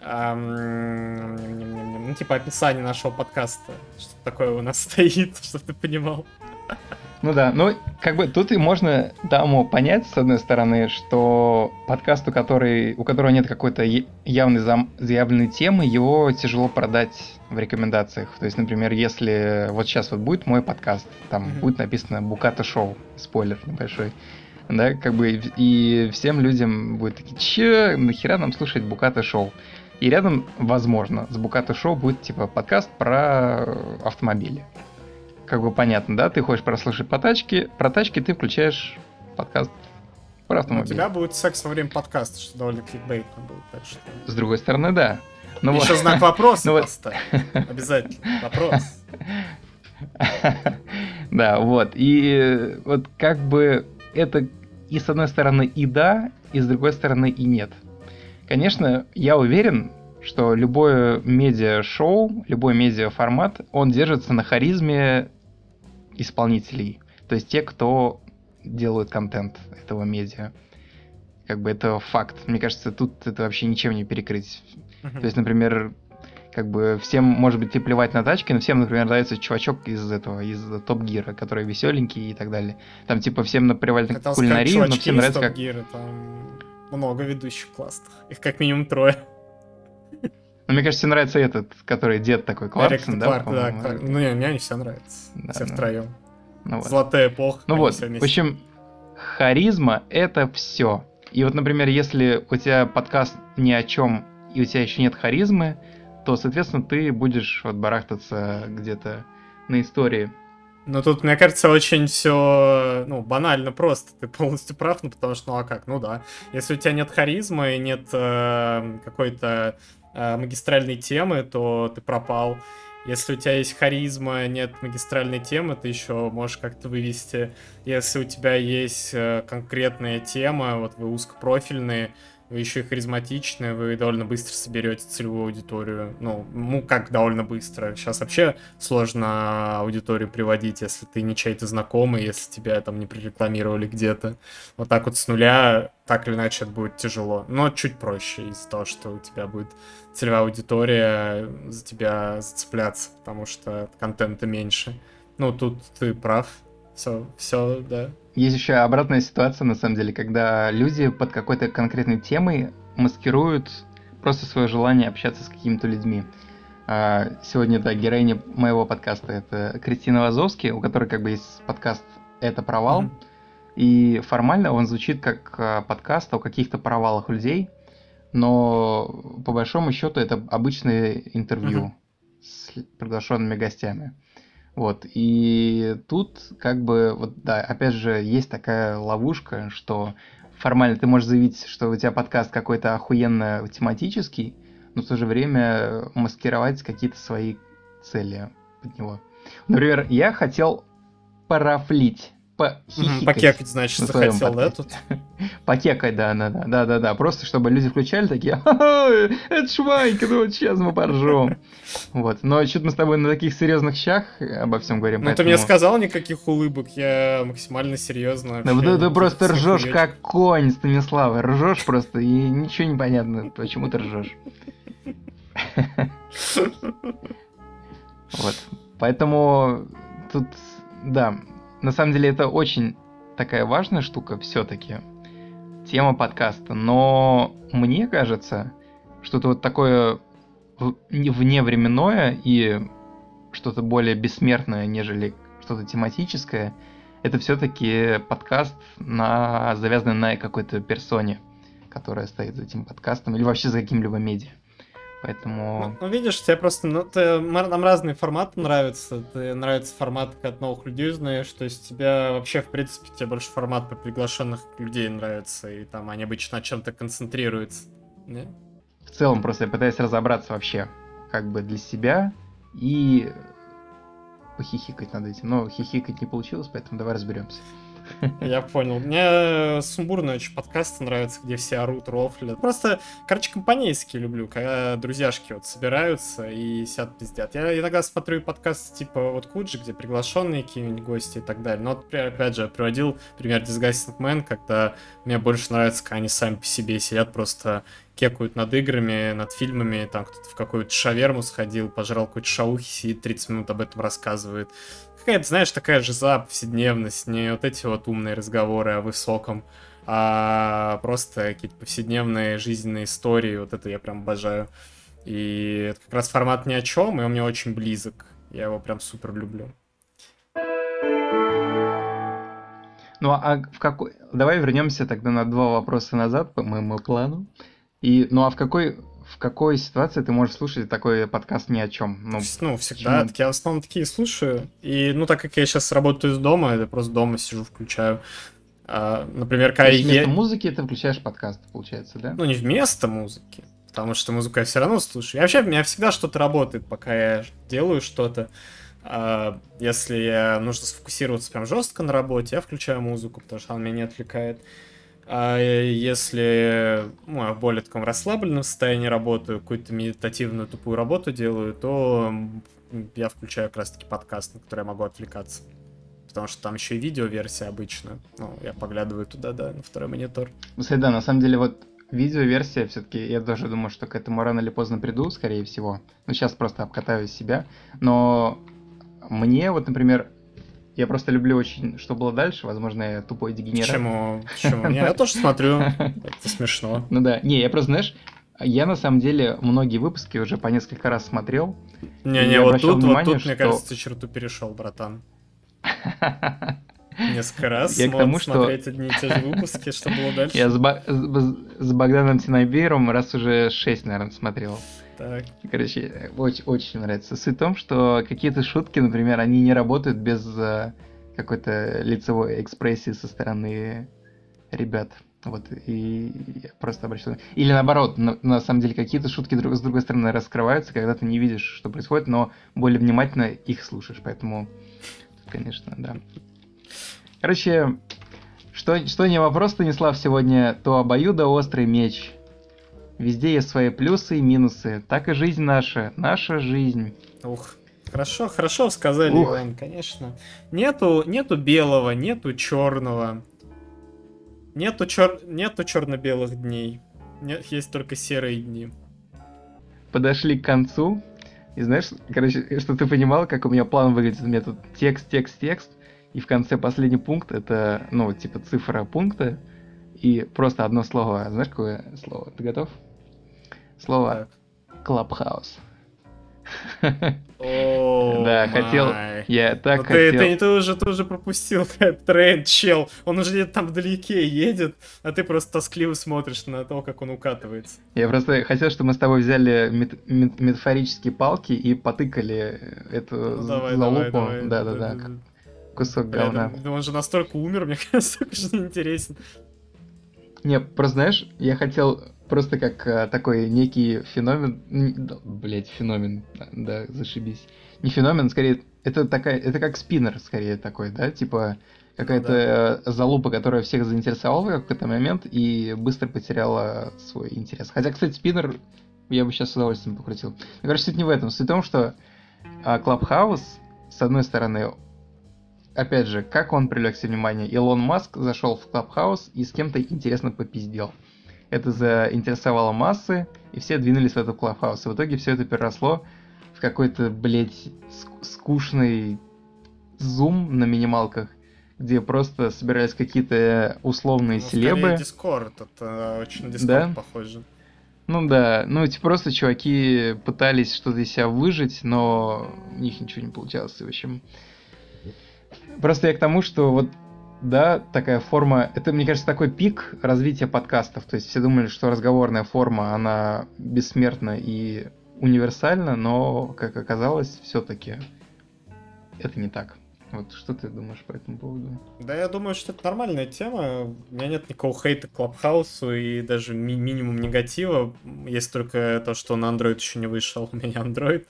эм, ну, типа описание нашего подкаста. Что такое у нас стоит, чтобы ты понимал. Ну да, ну как бы тут и можно даму понять, с одной стороны, что подкасту, который, у которого нет какой-то явной зам, заявленной темы, его тяжело продать в рекомендациях. То есть, например, если вот сейчас вот будет мой подкаст, там mm-hmm. будет написано Буката Шоу, спойлер небольшой, да, как бы и всем людям будет такие, че, нахера нам слушать Буката Шоу? И рядом, возможно, с Буката Шоу будет типа подкаст про автомобили как бы понятно, да? Ты хочешь прослушать по тачке, про тачки ты включаешь подкаст про автомобиль. У тебя будет секс во время подкаста, что довольно кликбейтно будет. Так что... С другой стороны, да. Ну Еще вот... знак вопроса ну, поставь. Обязательно. Вопрос. Да, вот. И вот как бы это и с одной стороны и да, и с другой стороны и нет. Конечно, я уверен, что любое медиа-шоу, любой медиа-формат, он держится на харизме исполнителей. То есть те, кто делают контент этого медиа. Как бы это факт. Мне кажется, тут это вообще ничем не перекрыть. Uh-huh. То есть, например, как бы всем, может быть, и плевать на тачки, но всем, например, нравится чувачок из этого, из Топ Гира, который веселенький и так далее. Там, типа, всем наплевать на кулинарию, но всем нравится как... Гира, там много ведущих классных. Их как минимум трое. Ну, мне кажется, тебе нравится этот, который дед такой, Кларксон, да? Кларк, да, Кларк. Ну, не, мне они все нравятся. Да, все ну, втроем. Ну, вот. Золотая эпоха. Ну вот, в общем, харизма — это все. И вот, например, если у тебя подкаст ни о чем, и у тебя еще нет харизмы, то, соответственно, ты будешь вот барахтаться где-то на истории. Ну тут, мне кажется, очень все, ну, банально просто. Ты полностью прав, ну, потому что, ну, а как? Ну, да. Если у тебя нет харизмы и нет э, какой-то э, магистральной темы, то ты пропал. Если у тебя есть харизма, нет магистральной темы, ты еще можешь как-то вывести. Если у тебя есть э, конкретная тема, вот вы узкопрофильные, вы еще и харизматичны, вы довольно быстро соберете целевую аудиторию. Ну, ну, как довольно быстро. Сейчас вообще сложно аудиторию приводить, если ты не чей-то знакомый, если тебя там не прорекламировали где-то. Вот так вот с нуля, так или иначе, это будет тяжело. Но чуть проще из-за того, что у тебя будет целевая аудитория за тебя зацепляться, потому что контента меньше. Ну, тут ты прав. Все, все, да. Есть еще обратная ситуация, на самом деле, когда люди под какой-то конкретной темой маскируют просто свое желание общаться с какими-то людьми. А, сегодня, да, героиня моего подкаста это Кристина Вазовский, у которой как бы есть подкаст «Это провал», mm-hmm. и формально он звучит как а, подкаст о каких-то провалах людей, но по большому счету это обычное интервью mm-hmm. с приглашенными гостями. Вот, и тут как бы, вот да, опять же, есть такая ловушка, что формально ты можешь заявить, что у тебя подкаст какой-то охуенно тематический, но в то же время маскировать какие-то свои цели под него. Например, я хотел парафлить похихикать. Покекать, значит, захотел, да, тут? Покекать, да, да, да, да, да, да. Просто чтобы люди включали такие, это швайка, ну вот сейчас мы поржем. Вот. Но что-то мы с тобой на таких серьезных щах обо всем говорим. Ну, ты мне сказал никаких улыбок, я максимально серьезно. Да, ты, просто ржешь как конь, Станислав. Ржешь просто, и ничего не понятно, почему ты ржешь. Вот. Поэтому тут, да, на самом деле это очень такая важная штука все-таки, тема подкаста, но мне кажется, что-то вот такое вневременное и что-то более бессмертное, нежели что-то тематическое, это все-таки подкаст, на, завязанный на какой-то персоне, которая стоит за этим подкастом, или вообще за каким-либо медиа. Поэтому... Ну, ну видишь, тебе просто... Ну, ты, нам разные форматы нравятся. Ты нравится формат, как от новых людей узнаешь. То есть тебе вообще, в принципе, тебе больше формат по приглашенных людей нравится. И там они обычно на чем-то концентрируются. Не? В целом, просто я пытаюсь разобраться вообще, как бы для себя и похихикать над этим. Но хихикать не получилось, поэтому давай разберемся. Я понял. Мне сумбурные очень подкасты нравятся, где все орут, рофлят. Просто, короче, компанейские люблю, когда друзьяшки вот собираются и сидят пиздят. Я иногда смотрю подкасты типа вот Куджи, где приглашенные какие-нибудь гости и так далее. Но вот, опять же, я приводил пример Disgusting Man, когда мне больше нравится, когда они сами по себе сидят, просто кекают над играми, над фильмами, там кто-то в какую-то шаверму сходил, пожрал какой-то шаухи, сидит 30 минут об этом рассказывает какая-то, знаешь, такая же за повседневность, не вот эти вот умные разговоры о высоком, а просто какие-то повседневные жизненные истории, вот это я прям обожаю. И это как раз формат ни о чем, и он мне очень близок. Я его прям супер люблю. Ну а в какой... Давай вернемся тогда на два вопроса назад по моему плану. И, ну а в какой в какой ситуации ты можешь слушать такой подкаст ни о чем? Ну, ну всегда. Почему? Я в основном такие слушаю. И, ну, так как я сейчас работаю из дома, я просто дома сижу, включаю. А, например, когда я... вместо музыки ты включаешь подкаст, получается, да? Ну, не вместо музыки, потому что музыку я все равно слушаю. Я вообще, у меня всегда что-то работает, пока я делаю что-то. А, если я нужно сфокусироваться прям жестко на работе, я включаю музыку, потому что она меня не отвлекает. А если ну, я в более таком расслабленном состоянии работаю, какую-то медитативную тупую работу делаю, то я включаю как раз-таки подкаст, на который я могу отвлекаться. Потому что там еще и видеоверсия обычно. Ну, я поглядываю туда, да, на второй монитор. Ну, да, на самом деле вот видеоверсия все-таки, я даже думаю, что к этому рано или поздно приду, скорее всего. Ну, сейчас просто обкатаю себя. Но мне вот, например, я просто люблю очень, что было дальше. Возможно, я тупой дегенерат. Почему? Почему? Я тоже смотрю. Это смешно. Ну да. Не, я просто, знаешь, я на самом деле многие выпуски уже по несколько раз смотрел. Не-не, вот тут, вот тут, мне кажется, ты черту перешел, братан. Несколько раз я к тому, что... смотреть одни и те же выпуски, что было дальше. Я с, Бо... с Богданом Тинайбером раз уже шесть, наверное, смотрел. Так. Короче, очень, очень нравится. Суть в том, что какие-то шутки, например, они не работают без uh, какой-то лицевой экспрессии со стороны ребят. Вот, и я просто обращаю... Или наоборот, на, на самом деле какие-то шутки друг, с другой стороны раскрываются, когда ты не видишь, что происходит, но более внимательно их слушаешь, поэтому, конечно, да. Короче, что, что не вопрос, Станислав, сегодня, то обоюдо острый меч Везде есть свои плюсы и минусы. Так и жизнь наша, наша жизнь. Ух, хорошо, хорошо сказали, Ух. Иван, конечно. Нету, нету белого, нету черного. Нету, чер... нету черно-белых дней. Нет, есть только серые дни. Подошли к концу. И знаешь, короче, что ты понимал, как у меня план выглядит? У меня тут текст, текст, текст. И в конце последний пункт это, ну, типа цифра пункта. И просто одно слово. Знаешь, какое слово? Ты готов? Слово. О, Да, хотел-. Я так Ну ты, хотел... ты, ты уже тоже пропустил тренд, чел. Он уже где-то там вдалеке едет, а ты просто тоскливо смотришь на то, как он укатывается. Я просто хотел, чтобы мы с тобой взяли мет- мет- метафорические палки и потыкали эту Ну, давай, залупу. Да-да-да, кусок Бля, говна. Он же настолько умер, мне кажется, так же неинтересен. Не, просто знаешь, я хотел просто как э, такой некий феномен, блять, феномен, да, зашибись. Не феномен, скорее, это такая, это как спиннер, скорее такой, да, типа какая-то э, залупа, которая всех заинтересовала в какой-то момент и быстро потеряла свой интерес. Хотя, кстати, спиннер я бы сейчас с удовольствием покрутил. Но, короче, суть не в этом. Суть в том, что а, Clubhouse, с одной стороны, опять же, как он привлек себе внимание? Илон Маск зашел в Clubhouse и с кем-то интересно попиздел. Это заинтересовало массы, и все двинулись в этот Clubhouse. И в итоге все это переросло в какой-то, блядь, ск- скучный зум на минималках, где просто собирались какие-то условные Ну, селебы. Discord, это очень Discord Да? похоже. Ну да, ну эти просто чуваки пытались что-то из себя выжить, но у них ничего не получалось, в общем. Просто я к тому, что вот, да, такая форма, это, мне кажется, такой пик развития подкастов, то есть все думали, что разговорная форма, она бессмертна и универсальна, но, как оказалось, все-таки это не так. Вот что ты думаешь по этому поводу? Да, я думаю, что это нормальная тема. У меня нет никакого хейта к Клабхаусу и даже ми- минимум негатива. Есть только то, что на Android еще не вышел. У меня Android.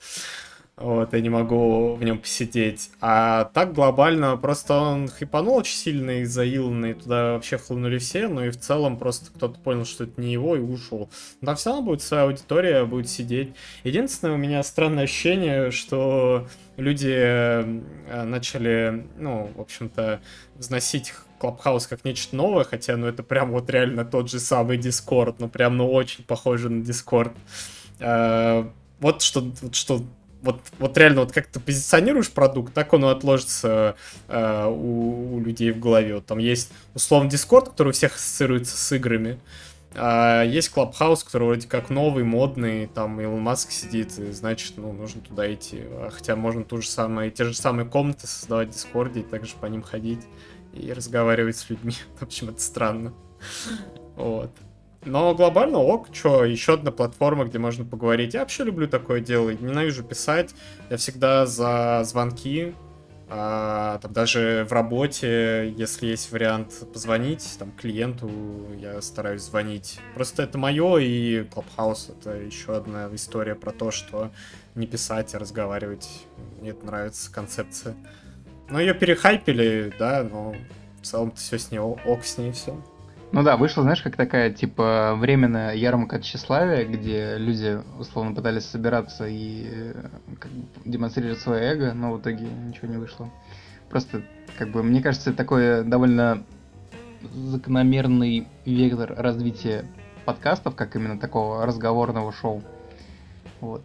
Вот, я не могу в нем посидеть. А так глобально, просто он хайпанул очень сильно и из-за Илона, туда вообще хлынули все, но и в целом просто кто-то понял, что это не его и ушел. Но там все равно будет своя аудитория, будет сидеть. Единственное, у меня странное ощущение, что люди э, начали, ну, в общем-то, возносить Clubhouse как нечто новое, хотя, ну, это прям вот реально тот же самый Discord, ну, прям, ну, очень похоже на Discord. Э, Вот что, вот что вот, вот реально, вот как ты позиционируешь продукт, так он и отложится э, у, у людей в голове. Вот там есть, условно, Discord, который у всех ассоциируется с играми. А есть Clubhouse, который вроде как новый, модный, там Илон Маск сидит, и значит, ну, нужно туда идти. А Хотя можно ту же самое, те же самые комнаты создавать в Дискорде и также по ним ходить и разговаривать с людьми. В общем, это странно. Вот. Но глобально ок, чё, еще одна платформа, где можно поговорить. Я вообще люблю такое дело, ненавижу писать. Я всегда за звонки, а, там даже в работе, если есть вариант позвонить там клиенту, я стараюсь звонить. Просто это мое, и Clubhouse это еще одна история про то, что не писать, а разговаривать. Мне это нравится концепция. Но ее перехайпили, да, но в целом-то все с ней ок с ней все. Ну да, вышла, знаешь, как такая, типа, временная ярмарка тщеславия, где люди, условно, пытались собираться и э, как бы, демонстрировать свое эго, но в итоге ничего не вышло. Просто, как бы, мне кажется, такое довольно закономерный вектор развития подкастов, как именно такого разговорного шоу. Вот.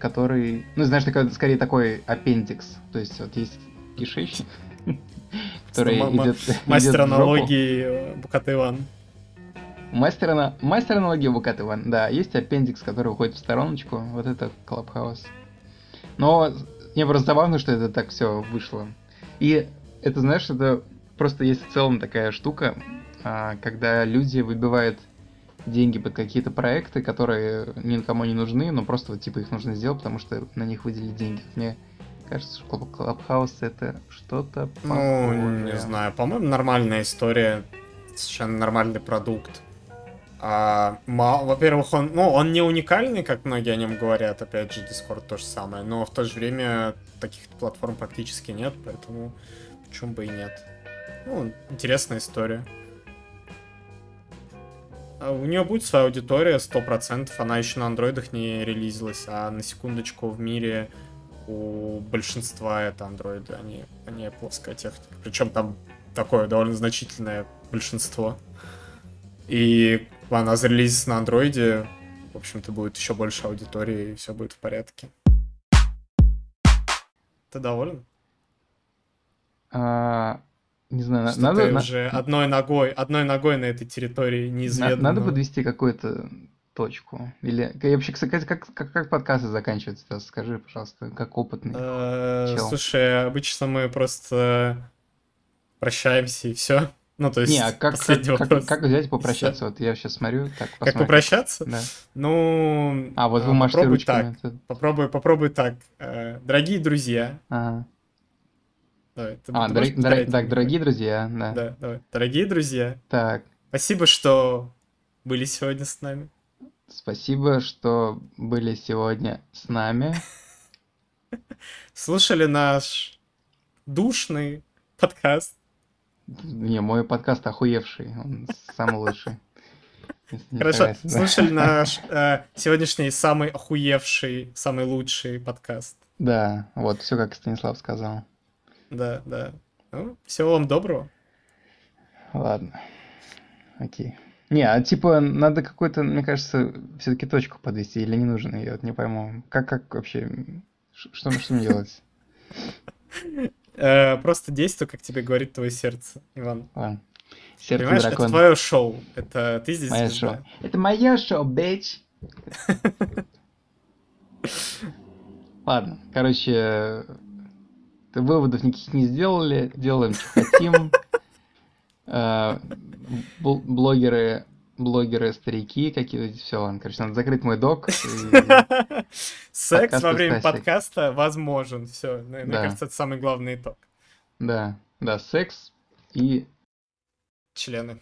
Который, ну, знаешь, такой, скорее такой аппендикс. То есть вот есть кишечник, который идет Мастер аналогии э, Букат Иван. Мастер, ана- мастер аналогии Букат Иван. Да, есть аппендикс, который уходит в стороночку. Вот это Клабхаус. Но мне просто забавно, что это так все вышло. И это, знаешь, это просто есть в целом такая штука, а, когда люди выбивают деньги под какие-то проекты, которые никому не нужны, но просто вот типа их нужно сделать, потому что на них выделили деньги. Мне кажется, что Club- Clubhouse это что-то Ну, не знаю, по-моему, нормальная история, совершенно нормальный продукт. А, во-первых, он, ну, он не уникальный, как многие о нем говорят, опять же, Discord то же самое, но в то же время таких платформ практически нет, поэтому почему бы и нет. Ну, интересная история. А У нее будет своя аудитория, 100%. Она еще на андроидах не релизилась, а на секундочку в мире у большинства это андроиды, они, они плоская техника. Причем там такое довольно значительное большинство. И она зарелизится на андроиде, в общем-то, будет еще больше аудитории, и все будет в порядке. Ты доволен? А, не знаю, Что надо... ты на- уже одной ногой, одной ногой на этой территории неизведанного. Надо подвести какую-то точку. Или и вообще, кстати, как, как, как подкасты заканчиваются? Скажи, пожалуйста, как опытный. Э, чел. Слушай, обычно мы просто прощаемся и все. Ну, то есть, Не, а как, как, последний как, вопрос. как взять и попрощаться? Вот я сейчас смотрю, так, Как посмотрим. попрощаться? Да. Ну, А, вот вы а, машете попробуй ручками. так. Попробуй, попробуй так. Э, Дорогие друзья. Ага. Давай, ты- А, ты дор- дор- так, меня? дорогие друзья, да. Да, давай. Дорогие друзья, Так, спасибо, что были сегодня с нами. Спасибо, что были сегодня с нами. Слушали наш душный подкаст. Не, мой подкаст охуевший, он самый лучший. Хорошо, слушали наш э, сегодняшний самый охуевший, самый лучший подкаст. Да, вот, все как Станислав сказал. Да, да. Ну, всего вам доброго. Ладно. Окей. Не, а типа надо какой-то, мне кажется, все-таки точку подвести или не нужно, я вот не пойму. Как, как вообще, что, что мне делать? Э, просто действуй, как тебе говорит твое сердце, Иван. Ладно. Сердце Понимаешь, это дракона. твое шоу. Это ты здесь Мое шоу. Это мое шоу, бич. Ладно, короче, выводов никаких не сделали, делаем, что хотим. Э, бл- Блогеры, блогеры, старики какие-то, все, ладно, короче, надо закрыть мой док. Секс во время подкаста возможен. Все, мне кажется, это самый главный итог. Да, да, секс и Члены.